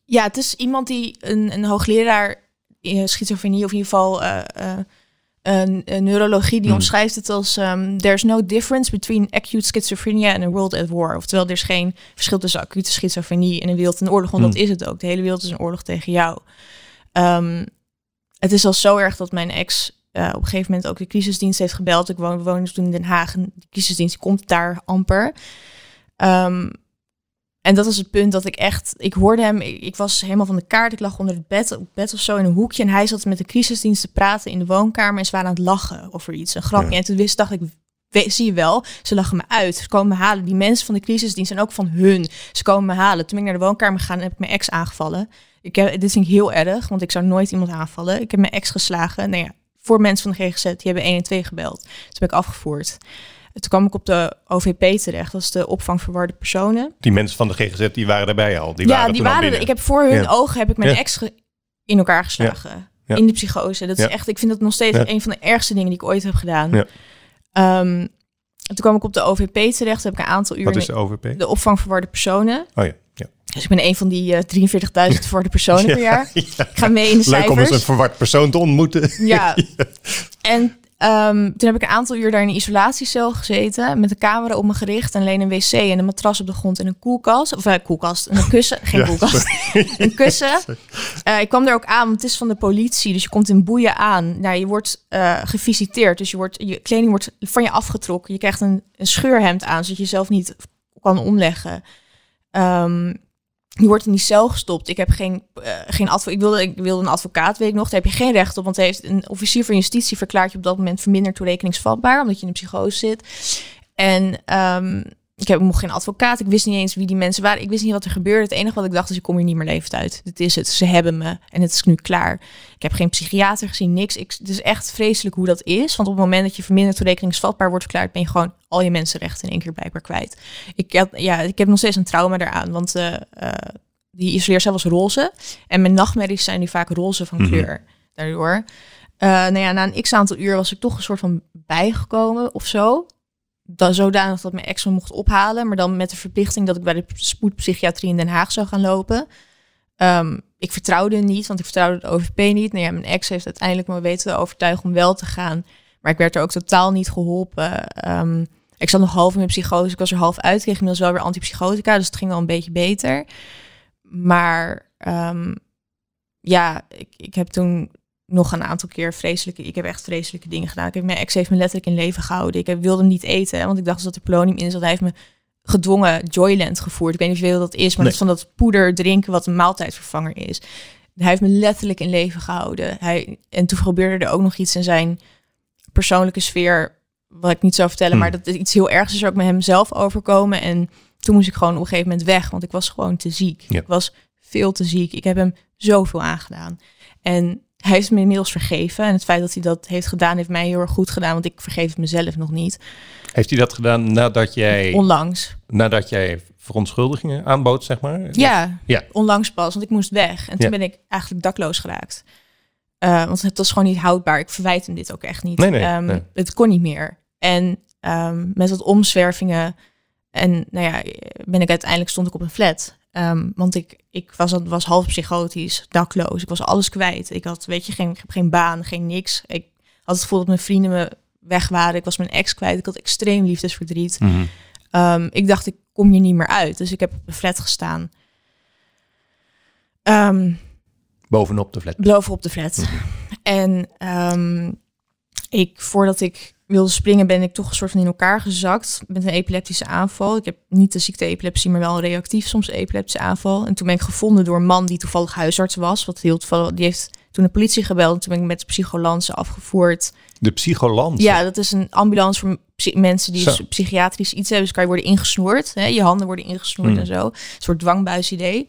ja, het is iemand die een, een hoogleraar in schizofrenie of in ieder geval uh, uh, een, een, neurologie die hmm. omschrijft het als um, there's no difference between acute schizophrenia and a world at war. Oftewel, er is geen verschil tussen acute schizofrenie en een wereld in oorlog, want dat hmm. is het ook. De hele wereld is een oorlog tegen jou. Um, het is al zo erg dat mijn ex uh, op een gegeven moment ook de crisisdienst heeft gebeld. Ik woon, woonde toen in Den Haag en de crisisdienst komt daar amper. Um, en dat was het punt dat ik echt, ik hoorde hem, ik, was helemaal van de kaart. Ik lag onder het bed, op bed of zo in een hoekje. En hij zat met de crisisdienst te praten in de woonkamer. En ze waren aan het lachen over iets, een grapje. En toen wist, dacht ik, zie je wel, ze lachen me uit. Ze komen me halen. Die mensen van de crisisdienst zijn ook van hun. Ze komen me halen. Toen ben ik naar de woonkamer gegaan en heb ik mijn ex aangevallen. Ik heb, dit vind ik heel erg, want ik zou nooit iemand aanvallen. Ik heb mijn ex geslagen. Nou ja, voor mensen van de GGZ, die hebben 1 en 2 gebeld. Toen ben ik afgevoerd. Toen kwam ik op de OVP terecht, dat is de opvang verwarde personen. Die mensen van de GGZ, die waren daarbij al? Die ja, waren die waren Ik heb voor hun ogen heb ik mijn ex in elkaar geslagen. In de psychose. Dat is echt, ik vind dat nog steeds een van de ergste dingen die ik ooit heb gedaan. Um, toen kwam ik op de OVP terecht, heb ik een aantal uur... Wat is de OVP? De opvang verwarde personen. Oh ja. Dus ik ben een van die uh, eh, 43.000 verwarde personen per jaar. Ik ga mee in de cijfers. Leuk om eens een verward persoon te ontmoeten. Ja. En Um, toen heb ik een aantal uur daar in een isolatiecel gezeten. Met de camera op me gericht. En alleen een wc en een matras op de grond en een koelkast. Of een uh, koelkast. Een kussen. Geen koelkast. een kussen. Uh, ik kwam daar ook aan, want het is van de politie. Dus je komt in boeien aan. Nou, je wordt uh, gevisiteerd. Dus je, wordt, je kleding wordt van je afgetrokken. Je krijgt een, een scheurhemd aan, zodat je jezelf niet kan omleggen. Um, je wordt in die cel gestopt. Ik heb geen, uh, geen advocaat. Ik wilde, ik wilde een advocaat, weet ik nog. Daar heb je geen recht op. Want heeft een officier van justitie verklaart je op dat moment verminderd toerekeningsvatbaar. Omdat je in een psychose zit. En um, ik heb nog geen advocaat. Ik wist niet eens wie die mensen waren. Ik wist niet wat er gebeurde. Het enige wat ik dacht is, ik kom hier niet meer levend uit. Dit is het. Ze hebben me. En het is nu klaar. Ik heb geen psychiater gezien, niks. Ik, het is echt vreselijk hoe dat is. Want op het moment dat je verminderd toerekeningsvatbaar wordt verklaard, ben je gewoon al je mensenrechten in één keer blijkbaar kwijt. Ik, had, ja, ik heb nog steeds een trauma daaraan. Want uh, uh, die isoleercel was roze. En mijn nachtmerries zijn nu vaak roze van mhm. kleur. Daardoor. Uh, nou ja, na een x aantal uur was ik toch een soort van bijgekomen of zo dan zodanig dat mijn ex me mocht ophalen. Maar dan met de verplichting dat ik bij de spoedpsychiatrie in Den Haag zou gaan lopen. Um, ik vertrouwde niet, want ik vertrouwde de OVP niet. Nou ja, mijn ex heeft uiteindelijk me weten te overtuigen om wel te gaan. Maar ik werd er ook totaal niet geholpen. Um, ik zat nog half in mijn psychose. Ik was er half uit. Ik kreeg inmiddels wel weer antipsychotica. Dus het ging wel een beetje beter. Maar um, ja, ik, ik heb toen nog een aantal keer vreselijke... Ik heb echt vreselijke dingen gedaan. Ik heb mijn ex heeft me letterlijk in leven gehouden. Ik heb, wilde hem niet eten, want ik dacht dat er polonium in zat. Hij heeft me gedwongen Joyland gevoerd. Ik weet niet of dat is, maar dat is van dat poeder drinken wat een maaltijdvervanger is. Hij heeft me letterlijk in leven gehouden. Hij, en toen probeerde er ook nog iets in zijn persoonlijke sfeer, wat ik niet zou vertellen, hmm. maar dat is iets heel ergs is ook met hem zelf overkomen. En toen moest ik gewoon op een gegeven moment weg, want ik was gewoon te ziek. Ik was veel te ziek. Ik heb hem zoveel aangedaan. En hij heeft me inmiddels vergeven. En het feit dat hij dat heeft gedaan, heeft mij heel erg goed gedaan, want ik vergeef het mezelf nog niet. Heeft hij dat gedaan nadat jij... Onlangs. Nadat jij verontschuldigingen aanbood, zeg maar? Ja, ja, onlangs pas, want ik moest weg. En toen ben ik eigenlijk dakloos geraakt. Uh, want het was gewoon niet houdbaar. Ik verwijt hem dit ook echt niet. Nee, nee, um, Het kon niet meer. En um, met wat omzwervingen en nou ja, ben ik uiteindelijk stond ik op een flat. Um, want ik, ik was, was half psychotisch, dakloos. Ik was alles kwijt. Ik had, weet je, geen, geen baan, geen niks. Ik had het gevoel dat mijn vrienden me weg waren. Ik was mijn ex kwijt. Ik had extreem liefdesverdriet. Mm um, ik dacht, ik kom hier niet meer uit. Dus ik heb op een flat gestaan. Um, bovenop de flat? Bovenop de flat. Mhm. En ik, voordat ik wilde springen, ben ik toch een soort van in elkaar gezakt met een epileptische aanval. Ik heb niet de ziekte epilepsie, maar wel een reactief soms epileptische aanval. En toen ben ik gevonden door een man die toevallig huisarts was. Wat heel toevallig, die heeft toen de politie gebeld. En toen ben ik met de psycholance afgevoerd. De psycholance? Ja, dat is een ambulance voor mensen die dus psychiatrisch iets hebben. Dus kan je worden ingesnoerd. Hè? Je handen worden ingesnoerd hmm. en zo. Een soort dwangbuisidee.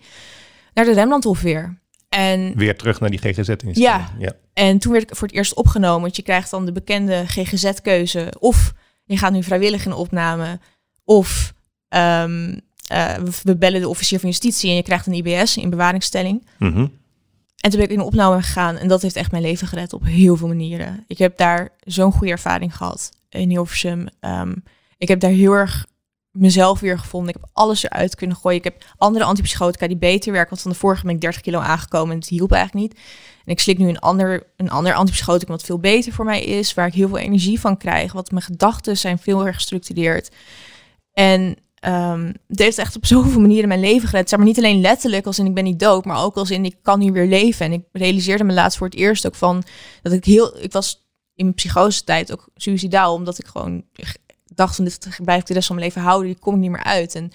Naar de Remlandhof weer. En weer terug naar die GGZ. Ja. ja. En toen werd ik voor het eerst opgenomen. Want je krijgt dan de bekende GGZ-keuze. Of je gaat nu vrijwillig in opname. Of um, we bellen de officier van justitie en je krijgt een IBS in bewaringstelling. Mm En toen ben ik in opname gegaan en dat heeft echt mijn leven gered op heel veel manieren. Ik heb daar zo'n goede ervaring gehad in Hilversum. Um, ik heb daar heel erg mezelf weer gevonden. Ik heb alles eruit kunnen gooien. Ik heb andere antipsychotica die beter werken. Want van de vorige ben ik 30 kilo aangekomen en het hielp eigenlijk niet. En ik slik nu een ander, een ander antipsychotica wat veel beter voor mij is. Waar ik heel veel energie van krijg. Wat mijn gedachten zijn veel erg gestructureerd. En um, het heeft echt op zoveel manieren mijn leven gered. Zeg maar niet alleen letterlijk als in ik ben niet dood. Maar ook als in ik kan nu weer leven. En ik realiseerde me laatst voor het eerst ook van... Dat ik heel... Ik was in mijn psychose tijd ook suicidaal. Omdat ik gewoon dacht van dit blijf ik de rest van mijn leven houden, die kom ik niet meer uit. En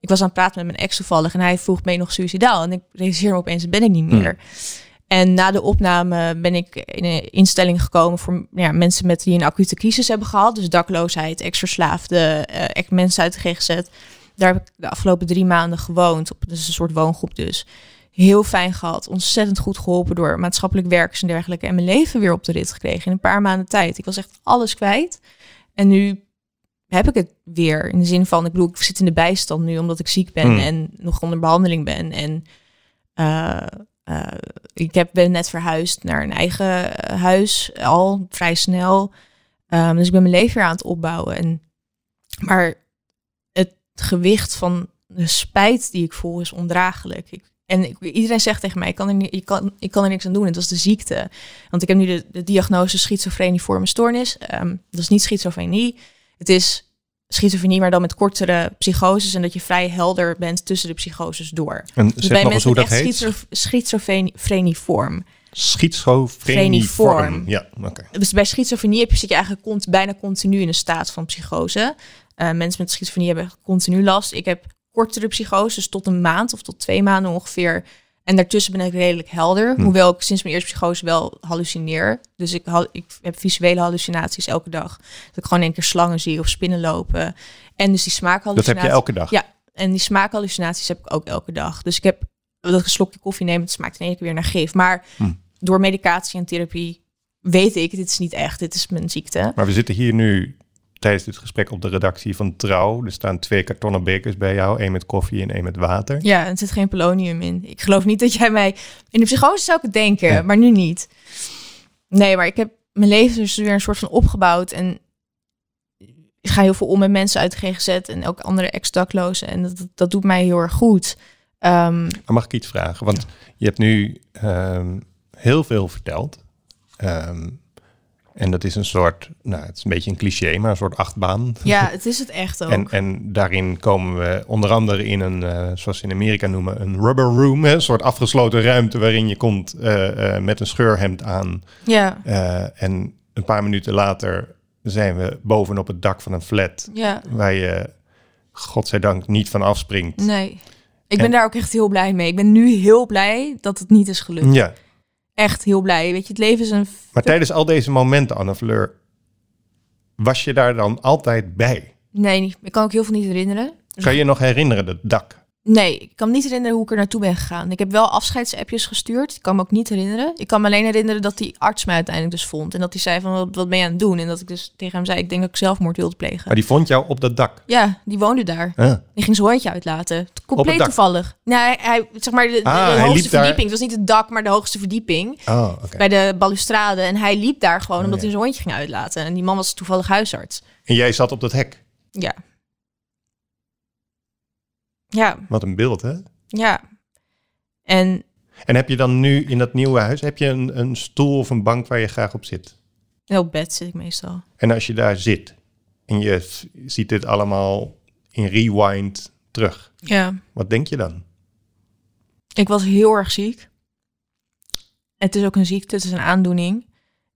ik was aan het praten met mijn ex toevallig en hij vroeg me nog suicidaal. En ik realiseer me opeens, ben ik niet meer. Hmm. En na de opname ben ik in een instelling gekomen voor ja, mensen met die een acute crisis hebben gehad. Dus dakloosheid, ex-verslaafde, uh, mensen uit de GGZ. Daar heb ik de afgelopen drie maanden gewoond. Op, dus een soort woongroep dus. Heel fijn gehad. Ontzettend goed geholpen door maatschappelijk werkers en dergelijke. En mijn leven weer op de rit gekregen in een paar maanden tijd. Ik was echt alles kwijt. En nu heb ik het weer. In de zin van, ik bedoel, ik zit in de bijstand nu omdat ik ziek ben hmm. en nog onder behandeling ben. En uh, uh, ik heb, ben net verhuisd naar een eigen huis, al vrij snel. Um, dus ik ben mijn leven weer aan het opbouwen. En, maar het gewicht van de spijt die ik voel is ondraaglijk. Ik, en ik, iedereen zegt tegen mij, ik kan, er niet, ik, kan, ik kan er niks aan doen. En dat is de ziekte. Want ik heb nu de, de diagnose schizofreniforme stoornis. Um, dat is niet schizofrenie. Het is schizofrenie, maar dan met kortere psychoses en dat je vrij helder bent tussen de psychoses door. En dus bij mensen hoe dat heet? schizofreniform. Schizofreniform. Ja, oké. Dus bij schizofrenie heb je, zit je eigenlijk bijna continu in een staat van psychose. Uh, mensen met schizofrenie hebben continu last. Ik heb kortere psychoses tot een maand of tot twee maanden ongeveer. En daartussen ben ik redelijk helder. Hm. Hoewel ik sinds mijn eerste psychose wel hallucineer. Dus ik, ik heb visuele hallucinaties elke dag. Dat ik gewoon een keer slangen zie of spinnen lopen. En dus die smaakhallucinaties. Dat heb je elke dag? Ja. En die smaakhallucinaties heb ik ook elke dag. Dus ik heb dat een slokje koffie neem, het smaakt in één keer weer naar gif. Maar hm. door medicatie en therapie weet ik, dit is niet echt, dit is mijn ziekte. Maar we zitten hier nu tijdens dit gesprek op de redactie van Trouw. Er staan twee kartonnen bekers bij jou. één met koffie en één met water. Ja, en er zit geen polonium in. Ik geloof niet dat jij mij... In de psychose zou ik het denken, maar nu niet. Nee, maar ik heb mijn leven dus weer een soort van opgebouwd. En ik ga heel veel om met mensen uit de GGZ en ook andere ex-daklozen. En dat, dat doet mij heel erg goed. Um, mag ik iets vragen? Want je hebt nu um, heel veel verteld. Um, En dat is een soort, nou, het is een beetje een cliché, maar een soort achtbaan. Ja, het is het echt ook. En, en daarin komen we onder andere in een, uh, zoals ze in Amerika noemen, een rubber room. Hè, een soort afgesloten ruimte waarin je komt uh, uh, met een scheurhemd aan. Ja. en een paar minuten later zijn we bovenop het dak van een flat. Ja. Waar je, godzijdank, niet van afspringt. Nee. Ik ben daar ook echt heel blij mee. Ik ben nu heel blij dat het niet is gelukt. Ja. Echt heel blij. Weet je, het leven is een... Maar tijdens al deze momenten, Anne Fleur, was je daar dan altijd bij? Nee, ik kan ook heel veel niet herinneren. Kan je je nog herinneren, dat dak? Nee, ik kan me niet herinneren hoe ik er naartoe ben gegaan. Ik heb wel afscheidsappjes gestuurd. Ik kan me ook niet herinneren. Ik kan me alleen herinneren dat die arts mij uiteindelijk dus vond. En dat hij zei van, wat, wat ben je aan het doen? En dat ik dus tegen hem zei, ik denk dat ik zelfmoord wilde plegen. Maar die vond jou op dat dak? Ja, die woonde daar. Ah. Die ging zijn hondje uitlaten. Compleet toevallig. Nee, hij, hij, zeg maar, de, Ah, de hij hoogste daar- verdieping. Het was niet het dak, maar de hoogste verdieping. Oh, oké. Bij de balustrade. En hij liep daar gewoon omdat Oh, ja. hij zijn hondje ging uitlaten. En die man was toevallig huisarts. En jij zat op dat hek. Ja. Ja, Wat een beeld, hè? ja. En En heb je dan nu in dat nieuwe huis, heb je een, een stoel of een bank waar je graag op zit? op bed zit ik meestal. En als je daar zit en je ziet dit allemaal in rewind terug, Ja. wat denk je dan? Ik was heel erg ziek. Het is ook een ziekte, het is een aandoening.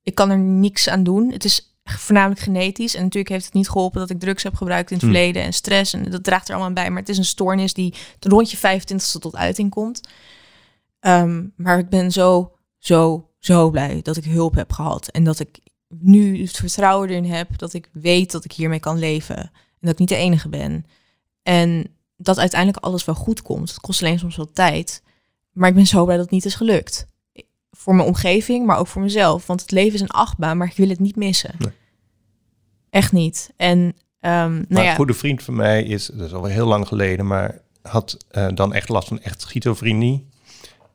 Ik kan er niks aan doen. Het is voornamelijk genetisch. En natuurlijk heeft het niet geholpen dat ik drugs heb gebruikt in het Hmm. verleden en stress. En dat draagt er allemaal bij. Maar het is een stoornis die rond je 25ste tot uiting komt. Ehm, maar ik ben zo, zo, zo blij dat ik hulp heb gehad. En dat ik nu het vertrouwen erin heb dat ik weet dat ik hiermee kan leven. En dat ik niet de enige ben. En dat uiteindelijk alles wel goed komt. Het kost alleen soms wat tijd. Maar ik ben zo blij dat het niet is gelukt. Voor mijn omgeving, maar ook voor mezelf. Want het leven is een achtbaan, maar ik wil het niet missen. Nee. Echt niet. En ehm, Maar nou ja, een goede vriend van mij is, dat is alweer heel lang geleden, maar had eh, dan echt last van echt schizofrenie.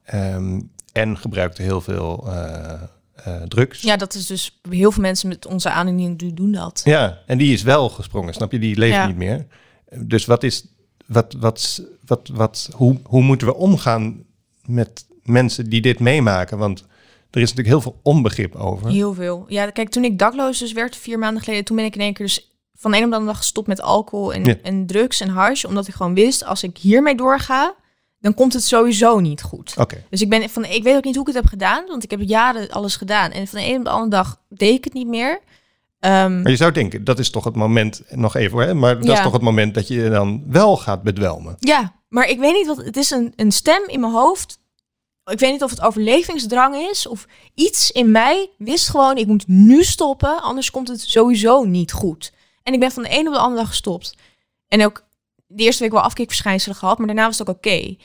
Ehm, en gebruikte heel veel eh, eh, drugs. ja, dat is dus heel veel mensen met onze aandoening doen dat. Ja, en die is wel gesprongen, snap je? Die leeft Ja. niet meer. Dus wat is, wat, wat, wat, wat, hoe, hoe moeten we omgaan met mensen die dit meemaken? Want er is natuurlijk heel veel onbegrip over. Heel veel. Ja, kijk, toen ik dakloos dus werd, vier maanden geleden, toen ben ik in één keer dus van een op de andere dag gestopt met alcohol en, Ja. en drugs en hash. Omdat ik gewoon wist, als ik hiermee doorga, dan komt het sowieso niet goed. Oké, Dus ik ben van, ik weet ook niet hoe ik het heb gedaan, want ik heb jaren alles gedaan. En van de een op de andere dag deed ik het niet meer. Ehm, maar je zou denken, dat is toch het moment, nog even hoor, hè, maar dat Ja. is toch het moment dat je dan wel gaat bedwelmen. ja, maar ik weet niet wat, het is een, een stem in mijn hoofd. Ik weet niet of het overlevingsdrang is of iets in mij wist gewoon, ik moet nu stoppen, anders komt het sowieso niet goed. En ik ben van de een op de andere dag gestopt. En ook de eerste week wel afkikverschijnselen gehad, maar daarna was het ook oké.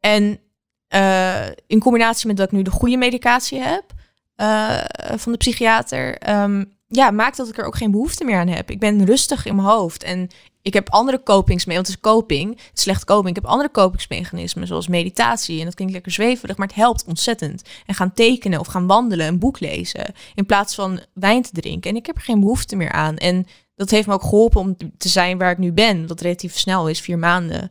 En eh, in combinatie met dat ik nu de goede medicatie heb eh, van de psychiater, ehm, ja, maakt dat ik er ook geen behoefte meer aan heb. Ik ben rustig in mijn hoofd en ik heb andere copings mee, want het is coping, slecht coping. Ik heb andere kopingsmechanismen, zoals meditatie. En dat klinkt lekker zweverig, maar het helpt ontzettend. En gaan tekenen of gaan wandelen, een boek lezen, in plaats van wijn te drinken. En ik heb er geen behoefte meer aan. En dat heeft me ook geholpen om te zijn waar ik nu ben, wat relatief snel is, vier maanden.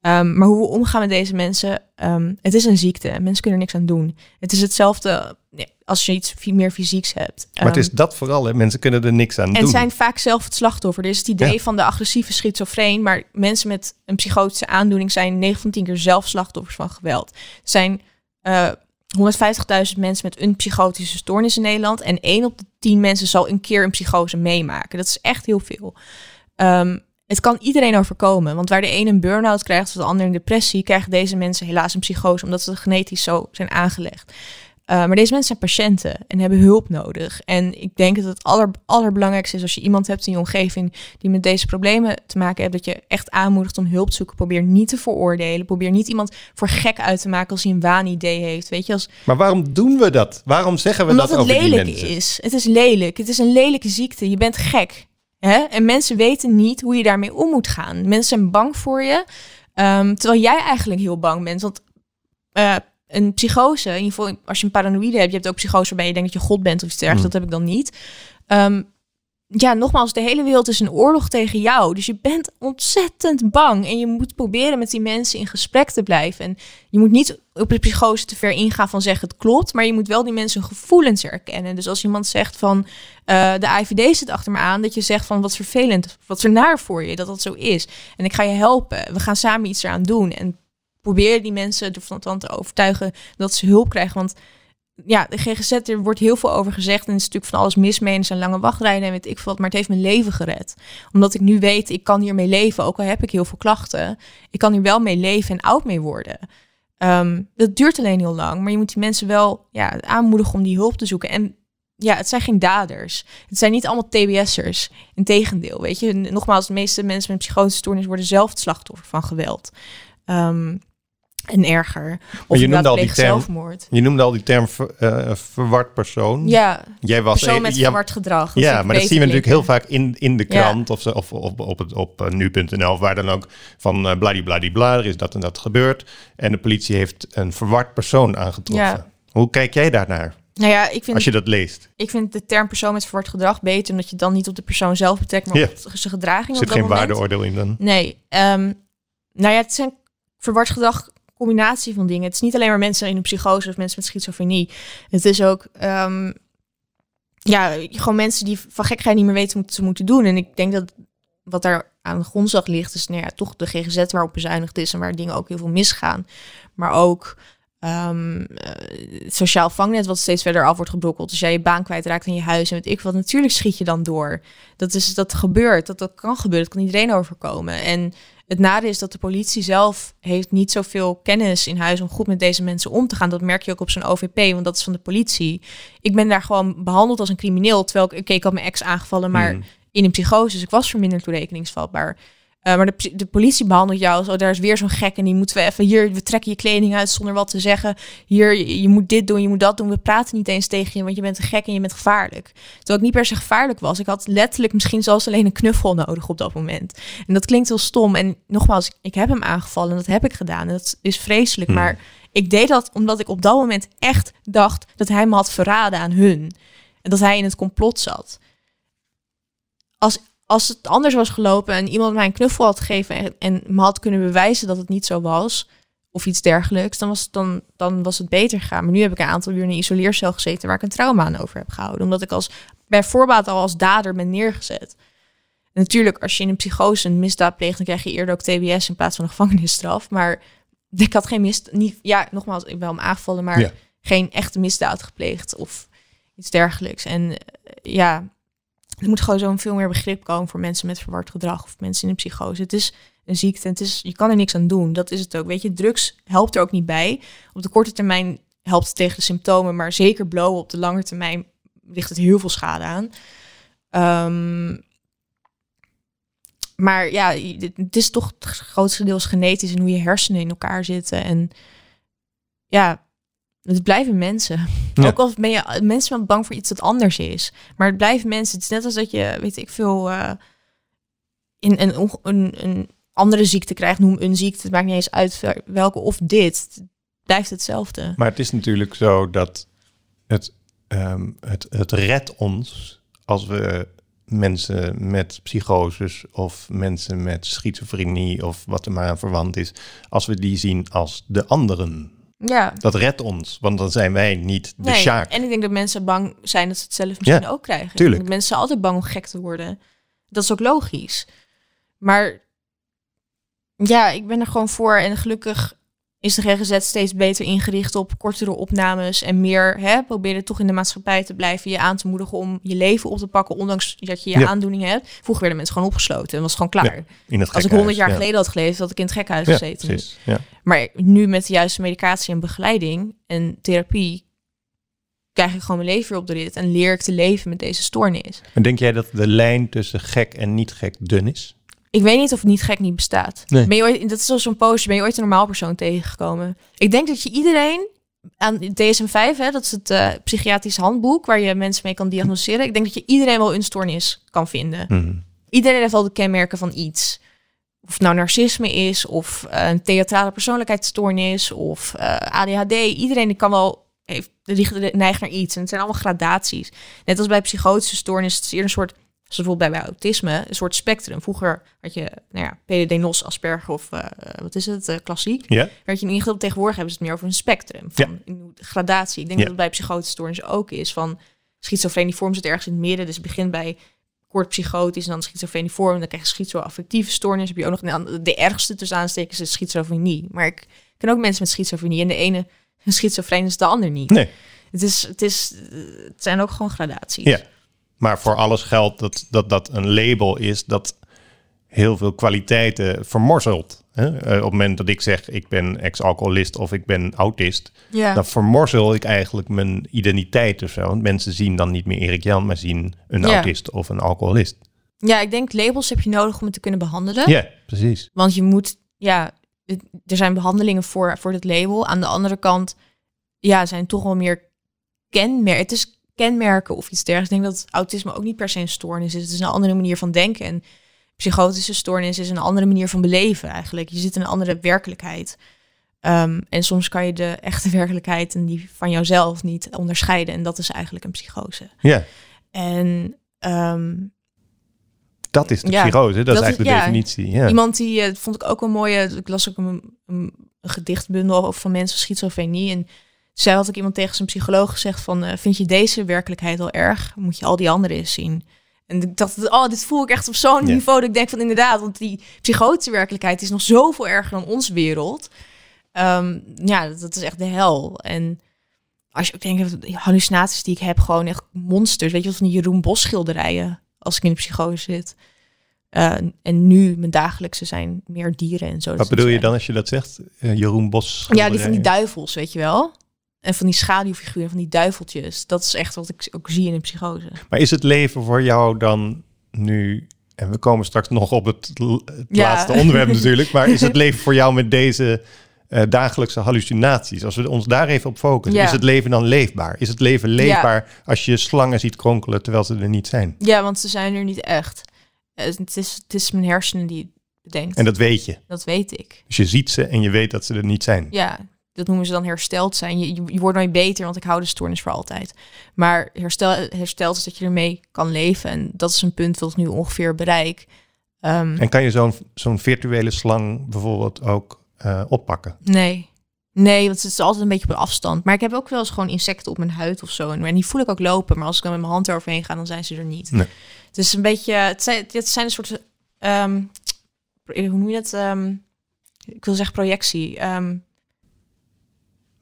Ehm, maar hoe we omgaan met deze mensen, ehm, het is een ziekte. Mensen kunnen er niks aan doen. Het is hetzelfde ja, als je iets meer fysieks hebt. Maar het Ehm, is dat vooral, hè. mensen kunnen er niks aan en doen. zijn vaak zelf het slachtoffer. Er is het idee Ja. van de agressieve schizofreen, maar mensen met een psychotische aandoening zijn 9 van 10 keer zelf slachtoffers van geweld. Er zijn eh 150.000 mensen met een psychotische stoornis in Nederland en 1 op de 10 mensen zal een keer een psychose meemaken. Dat is echt heel veel. Ehm, het kan iedereen overkomen, want waar de ene een burn-out krijgt of de ander een depressie, krijgen deze mensen helaas een psychose, omdat ze genetisch zo zijn aangelegd. Uh, maar deze mensen zijn patiënten en hebben hulp nodig. En ik denk dat het aller, allerbelangrijkste is als je iemand hebt in je omgeving die met deze problemen te maken heeft, dat je echt aanmoedigt om hulp te zoeken. Probeer niet te veroordelen. Probeer niet iemand voor gek uit te maken als hij een waanidee heeft. Weet je, als, Maar waarom doen we dat? Waarom zeggen we omdat dat het over die lelijk mensen? is. Het is lelijk. Het is een lelijke ziekte. Je bent gek. Hè? En mensen weten niet hoe je daarmee om moet gaan. Mensen zijn bang voor je. Um, terwijl jij eigenlijk heel bang bent. Want uh, een psychose, in ieder geval als je een paranoïde hebt, je hebt ook psychose waarbij je denkt dat je God bent of iets dergelijks, Hmm. dat heb ik dan niet. Um, ja, nogmaals, de hele wereld is een oorlog tegen jou. Dus je bent ontzettend bang. En je moet proberen met die mensen in gesprek te blijven. En je moet niet op de psychose te ver ingaan van zeggen het klopt. Maar je moet wel die mensen gevoelens erkennen. Dus als iemand zegt van uh, de AIVD zit achter me aan. Dat je zegt van wat vervelend, wat naar voor je, dat dat zo is. En ik ga je helpen. We gaan samen iets eraan doen. En probeer die mensen ervan te overtuigen dat ze hulp krijgen. Want ja, de GGZ, er wordt heel veel over gezegd. En het is natuurlijk van alles mis. En zijn lange wachtrijden en weet ik veel Maar het heeft mijn leven gered. Omdat ik nu weet, ik kan hiermee leven. Ook al heb ik heel veel klachten. Ik kan hier wel mee leven en oud mee worden. Um, dat duurt alleen heel lang. Maar je moet die mensen wel ja, aanmoedigen om die hulp te zoeken. En ja, het zijn geen daders. Het zijn niet allemaal TBS'ers. Integendeel, weet je. Nogmaals, de meeste mensen met psychotische stoornis worden zelf het slachtoffer van geweld. Um, en erger. Of je noemde, al die term, zelfmoord. je noemde al die term uh, verward persoon. Ja, Jij was persoon met verward gedrag. Ja, maar dat zien we natuurlijk heel vaak in, in de krant of, of, of op, het, op uh, nu.nl, waar dan ook van uh, bladibladibla, er is dat en dat gebeurd. En de politie heeft een verward persoon aangetroffen. Ja. Hoe kijk jij daarnaar? Nou ja, ik vind, Als je dat leest. Ik vind de term persoon met verward gedrag beter, omdat je dan niet op de persoon zelf betrekt, maar op zijn gedraging. Er zit geen waardeoordeel in dan? Nee. Um, nou ja, het zijn verward gedrag combinatie van dingen. Het is niet alleen maar mensen in een psychose of mensen met schizofrenie. Het is ook um, ja, gewoon mensen die van gekheid niet meer weten wat ze moeten doen. En ik denk dat wat daar aan de grondslag ligt, is nou ja, toch de GGZ waarop bezuinigd is en waar dingen ook heel veel misgaan. Maar ook um, het sociaal vangnet wat steeds verder af wordt gebrokkeld. Dus jij je baan kwijtraakt in je huis en weet ik wat. Natuurlijk schiet je dan door. Dat is dat gebeurt. Dat, dat kan gebeuren. Dat kan iedereen overkomen. En het nadeel is dat de politie zelf heeft niet zoveel kennis in huis om goed met deze mensen om te gaan. Dat merk je ook op zo'n OVP, want dat is van de politie. Ik ben daar gewoon behandeld als een crimineel, terwijl ik, ik had mijn ex aangevallen, maar mm. in een psychose. Dus ik was verminderd toerekeningsvatbaar. Uh, maar de, de, politie behandelt jou zo. Daar is weer zo'n gek en die moeten we even hier. We trekken je kleding uit zonder wat te zeggen. Hier, je, je, moet dit doen, je moet dat doen. We praten niet eens tegen je, want je bent een gek en je bent gevaarlijk. Terwijl ik niet per se gevaarlijk was. Ik had letterlijk misschien zelfs alleen een knuffel nodig op dat moment. En dat klinkt heel stom. En nogmaals, ik heb hem aangevallen en dat heb ik gedaan. En dat is vreselijk. Hmm. Maar ik deed dat omdat ik op dat moment echt dacht dat hij me had verraden aan hun. En dat hij in het complot zat. Als als het anders was gelopen en iemand mij een knuffel had gegeven en, en me had kunnen bewijzen dat het niet zo was, of iets dergelijks, dan was, het, dan, dan was het beter gegaan. Maar nu heb ik een aantal uur in een isoleercel gezeten waar ik een trauma aan over heb gehouden. Omdat ik als bij voorbaat al als dader ben neergezet. En natuurlijk, als je in een psychose een misdaad pleegt, dan krijg je eerder ook TBS in plaats van een gevangenisstraf. Maar ik had geen misdaad, niet, ja, nogmaals, ik ben hem aangevallen, maar geen echte misdaad gepleegd of iets dergelijks. En eh, ja, er moet gewoon zo'n veel meer begrip komen voor mensen met verward gedrag of mensen in een psychose. Het is een ziekte en het is, je kan er niks aan doen. Dat is het ook. Weet je, drugs helpt er ook niet bij. Op de korte termijn helpt het tegen de symptomen, maar zeker blowen op de lange termijn ligt het heel veel schade aan. Um, maar ja, het is toch het grootste deels genetisch en hoe je hersenen in elkaar zitten. En ja, het blijven mensen. Ook al ben je mensen bang voor iets dat anders is. Maar het blijven mensen. Het is net als dat je, weet ik veel, uh, in een, een, een, andere ziekte krijgt. Noem een ziekte. Het maakt niet eens uit welke of dit. Het blijft hetzelfde. Maar het is natuurlijk zo dat het, um, het, het redt ons als we mensen met psychoses of mensen met schizofrenie of wat er maar aan verwant is, als we die zien als de anderen. Ja. Dat redt ons, want dan zijn wij niet de nee, sjaak. En ik denk dat mensen bang zijn dat ze het zelf misschien ook krijgen. Tuurlijk. mensen zijn altijd bang om gek te worden. Dat is ook logisch. Maar ja, ik ben er gewoon voor. En gelukkig is de GGZ steeds beter ingericht op kortere opnames en meer hè, proberen toch in de maatschappij te blijven, je aan te moedigen om je leven op te pakken, ondanks dat je je aandoening hebt. Vroeger werden mensen gewoon opgesloten en was gewoon klaar. Ja, Als ik honderd jaar geleden had geleefd, had ik in het gekhuis gezeten. Maar nu met de juiste medicatie en begeleiding en therapie krijg ik gewoon mijn leven weer op de rit en leer ik te leven met deze stoornis. En denk jij dat de lijn tussen gek en niet gek dun is? Ik weet niet of het niet gek niet bestaat. Nee. Ben je ooit, dat is zoals zo'n postje, ben je ooit een normaal persoon tegengekomen? Ik denk dat je iedereen aan DSM-5, hè, dat is het uh, psychiatrisch handboek waar je mensen mee kan diagnosticeren. Ik denk dat je iedereen wel een stoornis kan vinden. Mhm. Iedereen heeft wel de kenmerken van iets. Of het nou narcisme is, of uh, een theatrale persoonlijkheidsstoornis, of uh, eh, ADHD. Iedereen kan wel heeft, neigt naar iets. En het zijn allemaal gradaties. Net als bij psychotische stoornis, het is eerder een soort Dus bijvoorbeeld bij, autisme, een soort spectrum. Vroeger had je, nou ja, PDD-NOS, Asperger of uh, wat is het, uh, klassiek. Ja. Werd je in ieder Tegenwoordig hebben ze het meer over een spectrum van ja. gradatie. Ik denk dat het bij psychotische stoornissen ook is. Van schizofreniform zit ergens in het midden. Dus het begint bij kort psychotisch en dan schizofreniform. Dan krijg je schizoaffectieve stoornis. Heb je ook nog nou, de ergste tussen aanstekens is schizofrenie. Maar ik ken ook mensen met schizofrenie en de ene schizofreen is de ander niet. Nee. Het, is, het, is, het zijn ook gewoon gradaties. Ja. Maar voor alles geldt dat, dat dat een label is dat heel veel kwaliteiten vermorzelt. Hè? Eh, op het moment dat ik zeg ik ben ex-alcoholist of ik ben autist, ja. dan vermorzel ik eigenlijk mijn identiteit of zo. Want mensen zien dan niet meer Erik Jan, maar zien een autist of een alcoholist. Ja, ik denk labels heb je nodig om het te kunnen behandelen. Ja, precies. Want je moet, ja, er zijn behandelingen voor, voor dit label. Aan de andere kant, ja, zijn toch wel meer kenmerken. Het is kenmerken of iets dergelijks. Ik denk dat autisme ook niet per se een stoornis is. Het is een andere manier van denken. En psychotische stoornis is een andere manier van beleven eigenlijk. Je zit in een andere werkelijkheid. Ehm, en soms kan je de echte werkelijkheid en die van jouzelf niet onderscheiden. En dat is eigenlijk een psychose. Ja. En ehm, dat is de psychose, dat, is eigenlijk de definitie. Ja. Iemand die, uh, vond ik ook wel mooi, uh, ik las ook een, een, een gedichtbundel van mensen schizofrenie. En zij had ik iemand tegen zijn psycholoog gezegd van, uh, vind je deze werkelijkheid al erg? Moet je al die andere eens zien. En ik dacht, oh, dit voel ik echt op zo'n niveau dat ik denk van inderdaad, want die psychotische werkelijkheid is nog zoveel erger dan onze wereld. Um, ja, dat, is echt de hel. En als je ook denkt, de hallucinaties die ik heb, gewoon echt monsters. Weet je wat van die Jeroen Bos schilderijen als ik in de psychose zit. Uh, en nu mijn dagelijkse zijn meer dieren en zo. Wat bedoel je dan als je dat zegt? Uh, Jeroen Bos. Ja, die van die duivels, weet je wel. En van die schaduwfiguren, van die duiveltjes. Dat is echt wat ik ook zie in een psychose. Maar is het leven voor jou dan nu... En we komen straks nog op het, laatste onderwerp natuurlijk. Maar is het leven voor jou met deze uh, dagelijkse hallucinaties? Als we ons daar even op focussen. Is het leven dan leefbaar? Is het leven leefbaar als je slangen ziet kronkelen terwijl ze er niet zijn? Ja, want ze zijn er niet echt. Het is, het is mijn hersenen die bedenkt. En dat weet je? Dat weet ik. Dus je ziet ze en je weet dat ze er niet zijn? Ja, dat noemen ze dan hersteld zijn. Je, je, wordt nooit beter, want ik hou de stoornis voor altijd. Maar herstel, hersteld is dat je ermee kan leven. En dat is een punt dat ik nu ongeveer bereik. Um, en kan je zo'n zo'n virtuele slang bijvoorbeeld ook uh, oppakken? Nee. Nee, want het is altijd een beetje op een afstand. Maar ik heb ook wel eens gewoon insecten op mijn huid of zo. En die voel ik ook lopen. Maar als ik dan met mijn hand eroverheen ga, dan zijn ze er niet. Nee. Het is een beetje... Het zijn, het zijn een soort... Um, hoe noem je dat? Um, ik wil zeggen projectie. Um,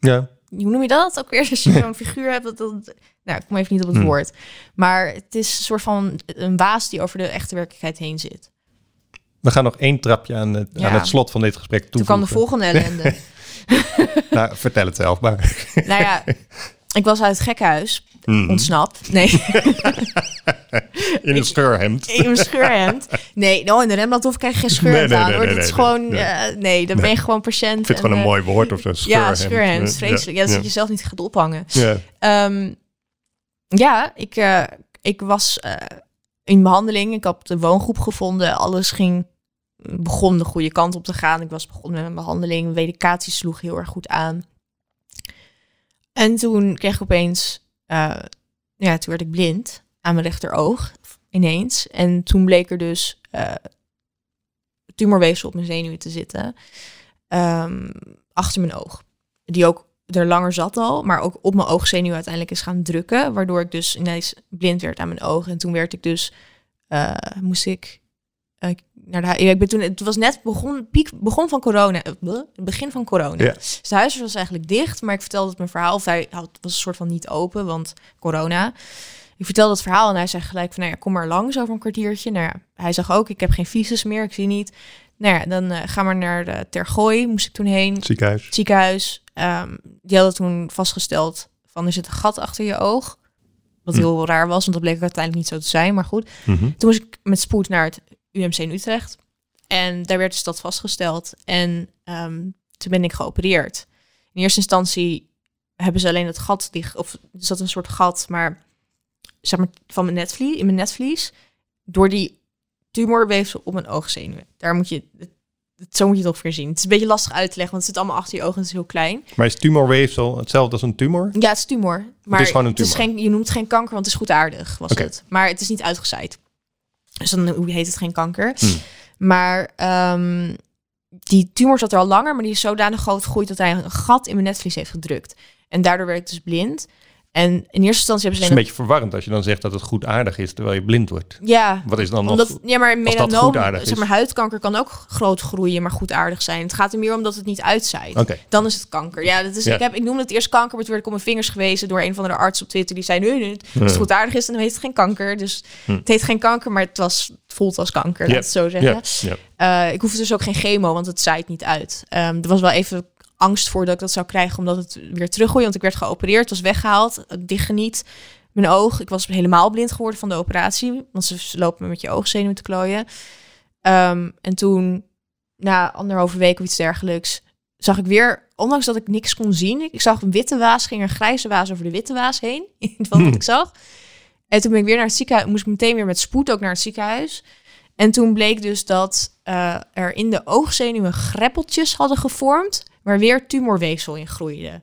ja. Hoe noem je dat ook weer? Als je zo'n figuur hebt, dat, dat, nou, ik kom even niet op het hmm. woord. Maar het is een soort van een waas die over de echte werkelijkheid heen zit. We gaan nog één trapje aan het, aan het slot van dit gesprek toevoegen. Toen kwam de volgende ellende. nou, vertel het zelf maar. nou ja, ik was uit het gekkenhuis mm. ontsnapt. Nee. in een scheurhemd. In een scheurhemd. Nee, nou in de Rembrandt hoef ik geen scheurhemd nee, nee, aan. Nee, het is gewoon, nee, nee dan ben je gewoon patiënt. Ik vind het gewoon een mooi woord of zo. Scheurhemd. Ja, scheurhemd. Vreselijk. Ja, dat je zelf niet gaat ophangen. Ja, um, ja ik, uh, ik was uh, in behandeling. Ik had de woongroep gevonden. Alles ging begon de goede kant op te gaan. Ik was begonnen met mijn behandeling. Medicatie sloeg heel erg goed aan. En toen kreeg ik opeens, uh, ja, toen werd ik blind aan mijn rechteroog ineens. En toen bleek er dus uh, tumorweefsel op mijn zenuwen te zitten. Um, achter mijn oog. Die ook er langer zat al, maar ook op mijn oogzenuw uiteindelijk is gaan drukken. Waardoor ik dus ineens blind werd aan mijn ogen. En toen werd ik dus, uh, moest ik naar de ik ben toen, het was net begon, piek begon van corona, het begin van corona. Ja. Dus de huisarts was eigenlijk dicht, maar ik vertelde het mijn verhaal. Of hij had, was een soort van niet open, want corona. Ik vertelde het verhaal en hij zei gelijk van, nou ja, kom maar langs over een kwartiertje. Nou ja, hij zag ook, ik heb geen visus meer, ik zie niet. Nou ja, dan uh, ga maar naar de Tergooi, moest ik toen heen. Ziekenhuis. Ziekenhuis. Um, die hadden toen vastgesteld van, er zit een gat achter je oog. Wat hm. heel raar was, want dat bleek uiteindelijk niet zo te zijn, maar goed. -hmm. Toen moest ik met spoed naar het UMC in Utrecht. En daar werd dus dat vastgesteld. En um, toen ben ik geopereerd. In eerste instantie hebben ze alleen het gat dicht, of er zat een soort gat, maar zeg maar van mijn netvlies, in mijn netvlies, door die tumorweefsel op mijn oogzenuwen. Daar moet je, het, zo moet je het ongeveer zien. Het is een beetje lastig uit te leggen, want het zit allemaal achter je ogen, het is heel klein. Maar is tumorweefsel hetzelfde als een tumor? Ja, het is tumor. Maar het is gewoon een tumor. Het is geen, je noemt het geen kanker, want het is goed aardig, was okay. het. Maar het is niet uitgezaaid. Dus dan heet het geen kanker. Hm. Maar um, die tumor zat er al langer, maar die is zodanig groot gegroeid dat hij een gat in mijn netvlies heeft gedrukt. En daardoor werd ik dus blind. En in eerste instantie hebben ze... Het is een beetje verwarrend als je dan zegt dat het goed aardig is terwijl je blind wordt. Ja. Wat is dan nog... Omdat, ja, maar melanoom, zeg maar huidkanker kan ook groot groeien, maar goed aardig zijn. Het gaat er meer om dat het niet uitzaait. Okay. Dan is het kanker. Ja, dat is, Ik, heb, ik noemde het eerst kanker, maar toen werd ik op mijn vingers gewezen door een van de artsen op Twitter. Die zei, nee, nee, als het goed aardig is, dan heet het geen kanker. Dus hm. het heet geen kanker, maar het, was, het voelt als kanker, laat het zo zeggen. Uh, ik hoef dus ook geen chemo, want het zaait niet uit. Um, er was wel even angst voor dat ik dat zou krijgen, omdat het weer teruggroeide. Want ik werd geopereerd, was weggehaald, dichtgeniet. Mijn oog, ik was helemaal blind geworden van de operatie. Want ze lopen met je oogzenuwen te klooien. Um, en toen, na anderhalve week of iets dergelijks, zag ik weer, ondanks dat ik niks kon zien, ik zag een witte waas, ging een grijze waas over de witte waas heen, wat hmm. ik zag. En toen ben ik weer naar het ziekenhuis, moest ik meteen weer met spoed ook naar het ziekenhuis. En toen bleek dus dat uh, er in de oogzenuwen greppeltjes hadden gevormd waar weer tumorweefsel in groeide.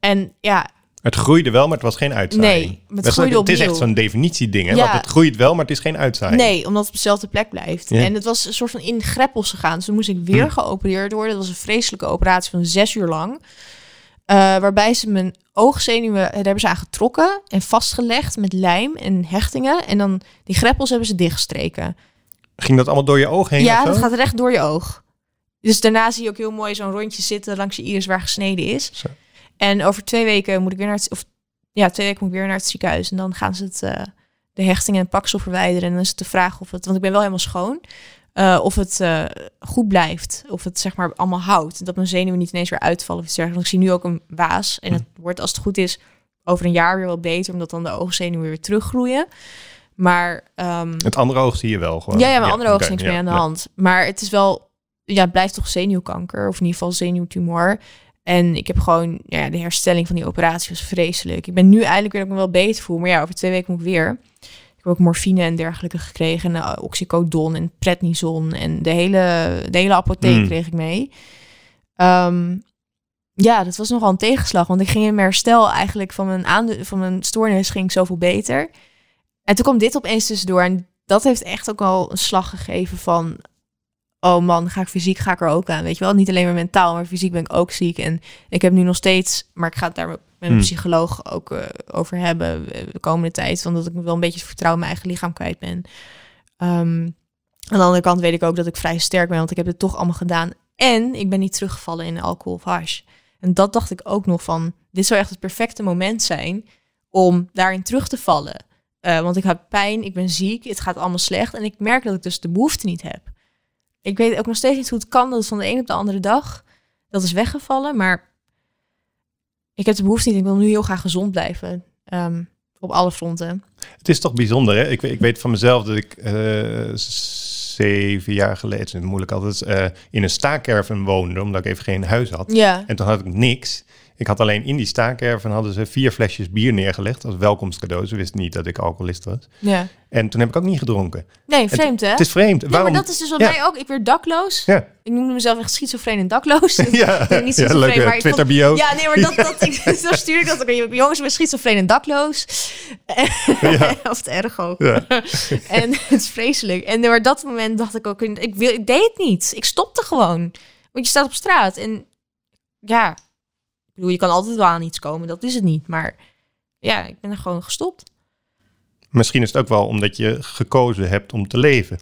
En ja. Het groeide wel, maar het was geen uitzaaiing. Nee, het, groeide het is echt zo'n definitieding, hè? Ja. Want het groeit wel, maar het is geen uitzaaiing. Nee, omdat het op dezelfde plek blijft. En het was een soort van in greppels gegaan. Dus toen moest ik weer hm. geopereerd worden. Dat was een vreselijke operatie van zes uur lang. Uh, waarbij ze mijn oogzenuwen, daar hebben ze aan getrokken en vastgelegd met lijm en hechtingen. En dan die greppels hebben ze dichtgestreken. Ging dat allemaal door je oog heen? Ja, dat gaat recht door je oog. Dus daarna zie je ook heel mooi zo'n rondje zitten langs je iris waar gesneden is. Zo. En over twee weken moet ik weer naar het, of ja, twee weken moet ik weer naar het ziekenhuis. En dan gaan ze het, uh, de hechtingen en paksel verwijderen. En dan is het de vraag of het, want ik ben wel helemaal schoon, uh, of het uh, goed blijft. Of het zeg maar allemaal houdt. Dat mijn zenuwen niet ineens weer uitvallen of iets dergelijks. Ik zie nu ook een waas. En het hm. wordt als het goed is over een jaar weer wel beter, omdat dan de oogzenuwen weer teruggroeien. Maar um, het andere oog zie je wel gewoon. Ja, ja mijn andere oog is niks meer aan de hand. Maar het is wel ja, het blijft toch zenuwkanker, of in ieder geval zenuwtumor. En ik heb gewoon, ja, de herstelling van die operatie was vreselijk. Ik ben nu eindelijk weer dat ik me wel beter voel. Maar ja, over twee weken moet ik weer. Ik heb ook morfine en dergelijke gekregen. En uh, oxycodon en prednison. En de hele, de hele apotheek mm. kreeg ik mee. Um, ja, dat was nogal een tegenslag. Want ik ging in mijn herstel eigenlijk van mijn, aandu van mijn stoornis ging zoveel beter. En toen kwam dit opeens tussendoor. En dat heeft echt ook al een slag gegeven van oh man, ga ik fysiek, ga ik er ook aan. Weet je wel, niet alleen maar mentaal, maar fysiek ben ik ook ziek. En ik heb nu nog steeds, maar ik ga het daar met mijn hmm. psycholoog ook uh, over hebben eh, de komende tijd. Want ik wel een beetje vertrouwen in mijn eigen lichaam kwijt ben. Um, aan de andere kant weet ik ook dat ik vrij sterk ben, want ik heb het toch allemaal gedaan. En ik ben niet teruggevallen in alcohol of hash. En dat dacht ik ook nog van, dit zou echt het perfecte moment zijn om daarin terug te vallen. Uh, want ik heb pijn, ik ben ziek, het gaat allemaal slecht. En ik merk dat ik dus de behoefte niet heb. Ik weet ook nog steeds niet hoe het kan dat het van de een op de andere dag dat is weggevallen. Maar ik heb de behoefte niet. Ik wil nu heel graag gezond blijven. Ehm, op alle fronten. Het is toch bijzonder, hè? Ik, ik weet van mezelf dat ik uh, zeven jaar geleden, moeilijk altijd, uh, in een staakerven woonde, omdat ik even geen huis had. Ja. En toen had ik niks. Ik had alleen in die staakerven hadden ze vier flesjes bier neergelegd als welkomstcadeau. Ze wisten niet dat ik alcoholist was. Ja. En toen heb ik ook niet gedronken. Nee, vreemd hè? Het is vreemd. Ja, Waarom? maar dat is dus wat mij ook. Ik werd dakloos. Ja. Ik noemde mezelf echt schizofreen en dakloos. ja, niet schizofreen, ja, maar Twitter bio. Ja, nee, maar dat, dat, ik, zo stuur ik dat ook. Jongens, ik ben schizofreen en dakloos. ja. of het ergo. Ja. en het is vreselijk. En door dat moment dacht ik ook, ik, wil, ik deed het niet. Ik stopte gewoon. Want je staat op straat en ja, bedoel, je kan altijd wel aan iets komen, dat is het niet. Maar ja, ik ben er gewoon gestopt. Misschien is het ook wel omdat je gekozen hebt om te leven.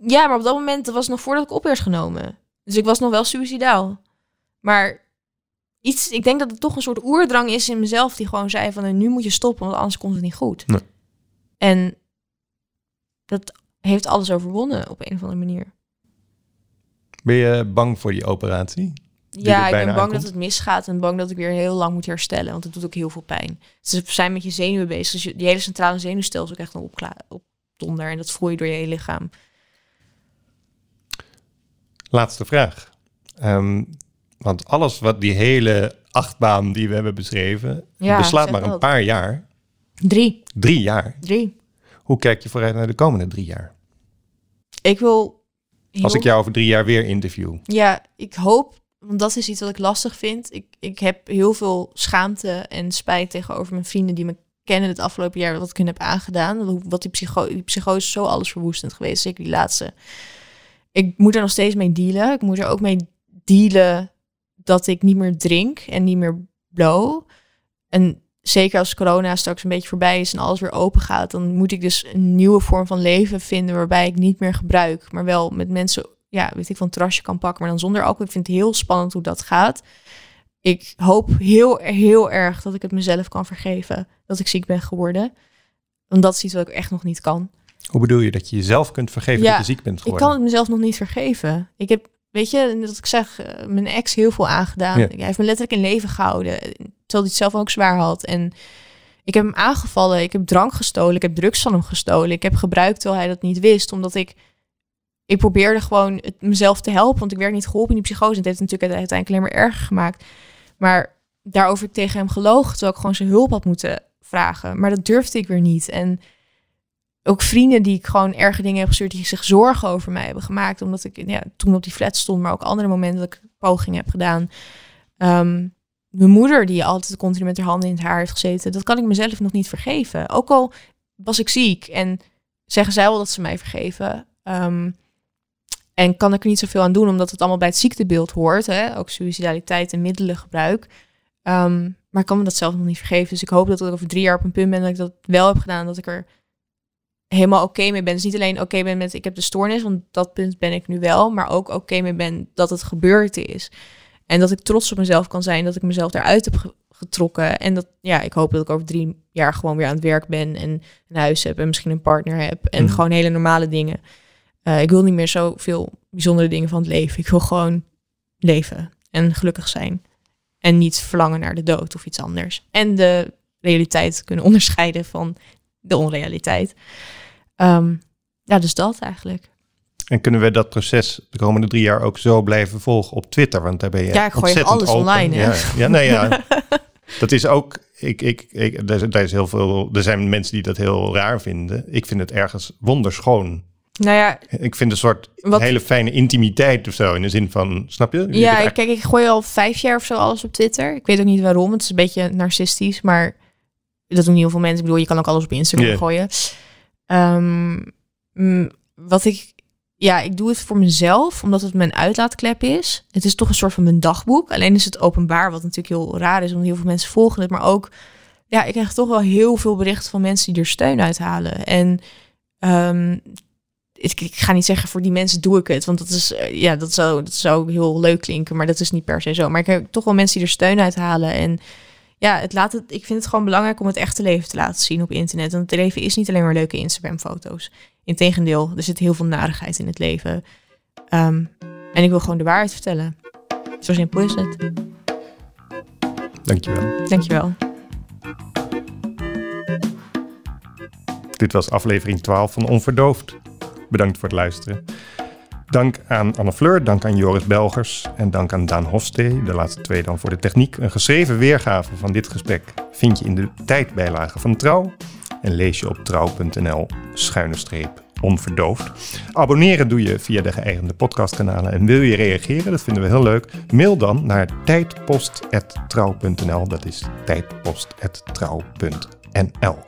Ja, maar op dat moment was het nog voordat ik op werd genomen. Dus ik was nog wel suicidaal. Maar iets, ik denk dat het toch een soort oerdrang is in mezelf die gewoon zei van nu moet je stoppen, want anders komt het niet goed. Nee. En dat heeft alles overwonnen op een of andere manier. Ben je bang voor die operatie? Ja, ik ben bang dat het misgaat en bang dat ik weer heel lang moet herstellen, want het doet ook heel veel pijn. Ze zijn met je zenuwen bezig, dus je, die hele centrale zenuwstelsel is ook echt een opkla op donder en dat voel je door je hele lichaam. Laatste vraag. Ehm, want alles wat die hele achtbaan die we hebben beschreven, ja, beslaat maar een paar jaar. Drie. Drie jaar? Drie. Hoe kijk je vooruit naar de komende drie jaar? Ik wil... Als ik jou over drie jaar weer interview. Ja, ik hoop want dat is iets wat ik lastig vind. Ik, ik heb heel veel schaamte en spijt tegenover mijn vrienden die me kennen het afgelopen jaar wat ik hun heb aangedaan. Wat die, psycho die psychose zo alles verwoestend geweest, zeker die laatste. Ik moet er nog steeds mee dealen. Ik moet er ook mee dealen dat ik niet meer drink en niet meer blow. En zeker als corona straks een beetje voorbij is en alles weer open gaat, dan moet ik dus een nieuwe vorm van leven vinden waarbij ik niet meer gebruik, maar wel met mensen, ja, weet ik, van trasje kan pakken, maar dan zonder alcohol. Ik vind het heel spannend hoe dat gaat. Ik hoop heel, heel erg dat ik het mezelf kan vergeven dat ik ziek ben geworden. Want dat is iets wat ik echt nog niet kan. Hoe bedoel je dat je jezelf kunt vergeven dat je ziek bent geworden? Ik kan het mezelf nog niet vergeven. Ik heb, weet je, dat ik zeg, eh, mijn ex heel veel aangedaan. Hij heeft me letterlijk in leven gehouden. Terwijl hij het zelf ook zwaar had. En ik heb hem aangevallen. Ik heb drank gestolen. Ik heb drugs van hem gestolen. Ik heb gebruikt terwijl hij dat niet wist. Omdat ik, ik probeerde gewoon het, mezelf te helpen. Want ik werd niet geholpen in die psychose. Het heeft natuurlijk uiteindelijk alleen maar erger gemaakt. Maar daarover tegen hem gelogen. Terwijl ik gewoon zijn hulp had moeten vragen. Maar dat durfde ik weer niet. En ook vrienden die ik gewoon erge dingen heb gestuurd, die zich zorgen over mij hebben gemaakt. Omdat ik ja, toen op die flat stond, maar ook andere momenten dat ik pogingen heb gedaan. Um, mijn moeder, die altijd continu met haar handen in het haar heeft gezeten, dat kan ik mezelf nog niet vergeven. Ook al was ik ziek en zeggen zij wel dat ze mij vergeven. Um, en kan ik er niet zoveel aan doen, omdat het allemaal bij het ziektebeeld hoort. Hè? Ook suicidaliteit en middelengebruik. Um, maar ik kan me dat zelf nog niet vergeven. Dus ik hoop dat ik over drie jaar op een punt ben dat ik dat wel heb gedaan. Dat ik er helemaal oké mee ben. Dus niet alleen oké ben met ik heb de stoornis, want dat punt ben ik nu wel. Maar ook oké mee ben dat het gebeurd is. En dat ik trots op mezelf kan zijn dat ik mezelf daaruit heb getrokken. En dat, ja, ik hoop dat ik over drie jaar gewoon weer aan het werk ben en een huis heb en misschien een partner heb. En mhm. gewoon hele normale dingen. Uh, ik wil niet meer zoveel bijzondere dingen van het leven. Ik wil gewoon leven en gelukkig zijn. En niet verlangen naar de dood of iets anders. En de realiteit kunnen onderscheiden van de onrealiteit. Ehm, ja, dus dat eigenlijk. En kunnen we dat proces de komende drie jaar ook zo blijven volgen op Twitter? Want daar ben je ja, ik gooi alles online. Hè? Ja, ja, nee, ja. dat is ook. Ik, ik, ik, er, is heel veel. Er zijn mensen die dat heel raar vinden. Ik vind het ergens wonderschoon. Nou ja, ik vind een soort hele fijne intimiteit of zo. In de zin van, snap je? ja, kijk, ik gooi al vijf jaar of zo alles op Twitter. Ik weet ook niet waarom. Het is een beetje narcistisch, maar dat doen heel veel mensen. Ik bedoel, je kan ook alles op Instagram gooien. Um, wat ik, ja, ik doe het voor mezelf, omdat het mijn uitlaatklep is. Het is toch een soort van mijn dagboek. Alleen is het openbaar, wat natuurlijk heel raar is, want heel veel mensen volgen het. Maar ook, ja, ik krijg toch wel heel veel berichten van mensen die er steun uithalen. En um, ik, ik, ga niet zeggen voor die mensen doe ik het, want dat is, eh, ja, dat zou, dat zou heel leuk klinken, maar dat is niet per se zo. Maar ik heb toch wel mensen die er steun uithalen en ja, het laat het, ik vind het gewoon belangrijk om het echte leven te laten zien op internet. Want het leven is niet alleen maar leuke Instagram-foto's. Integendeel, er zit heel veel narigheid in het leven. Ehm, en ik wil gewoon de waarheid vertellen. Zo simpel is het. Dankjewel. Dankjewel. Dit was aflevering 12 van Onverdoofd. Bedankt voor het luisteren. Dank aan Anne Fleur, dank aan Joris Belgers en dank aan Daan Hofstee, de laatste twee dan voor de techniek. Een geschreven weergave van dit gesprek vind je in de tijdbijlage van Trouw en lees je op trouw.nl schuine streep onverdoofd. Abonneren doe je via de geëigende podcastkanalen en wil je reageren, dat vinden we heel leuk, mail dan naar tijdpost.trouw.nl, dat is tijdpost.trouw.nl.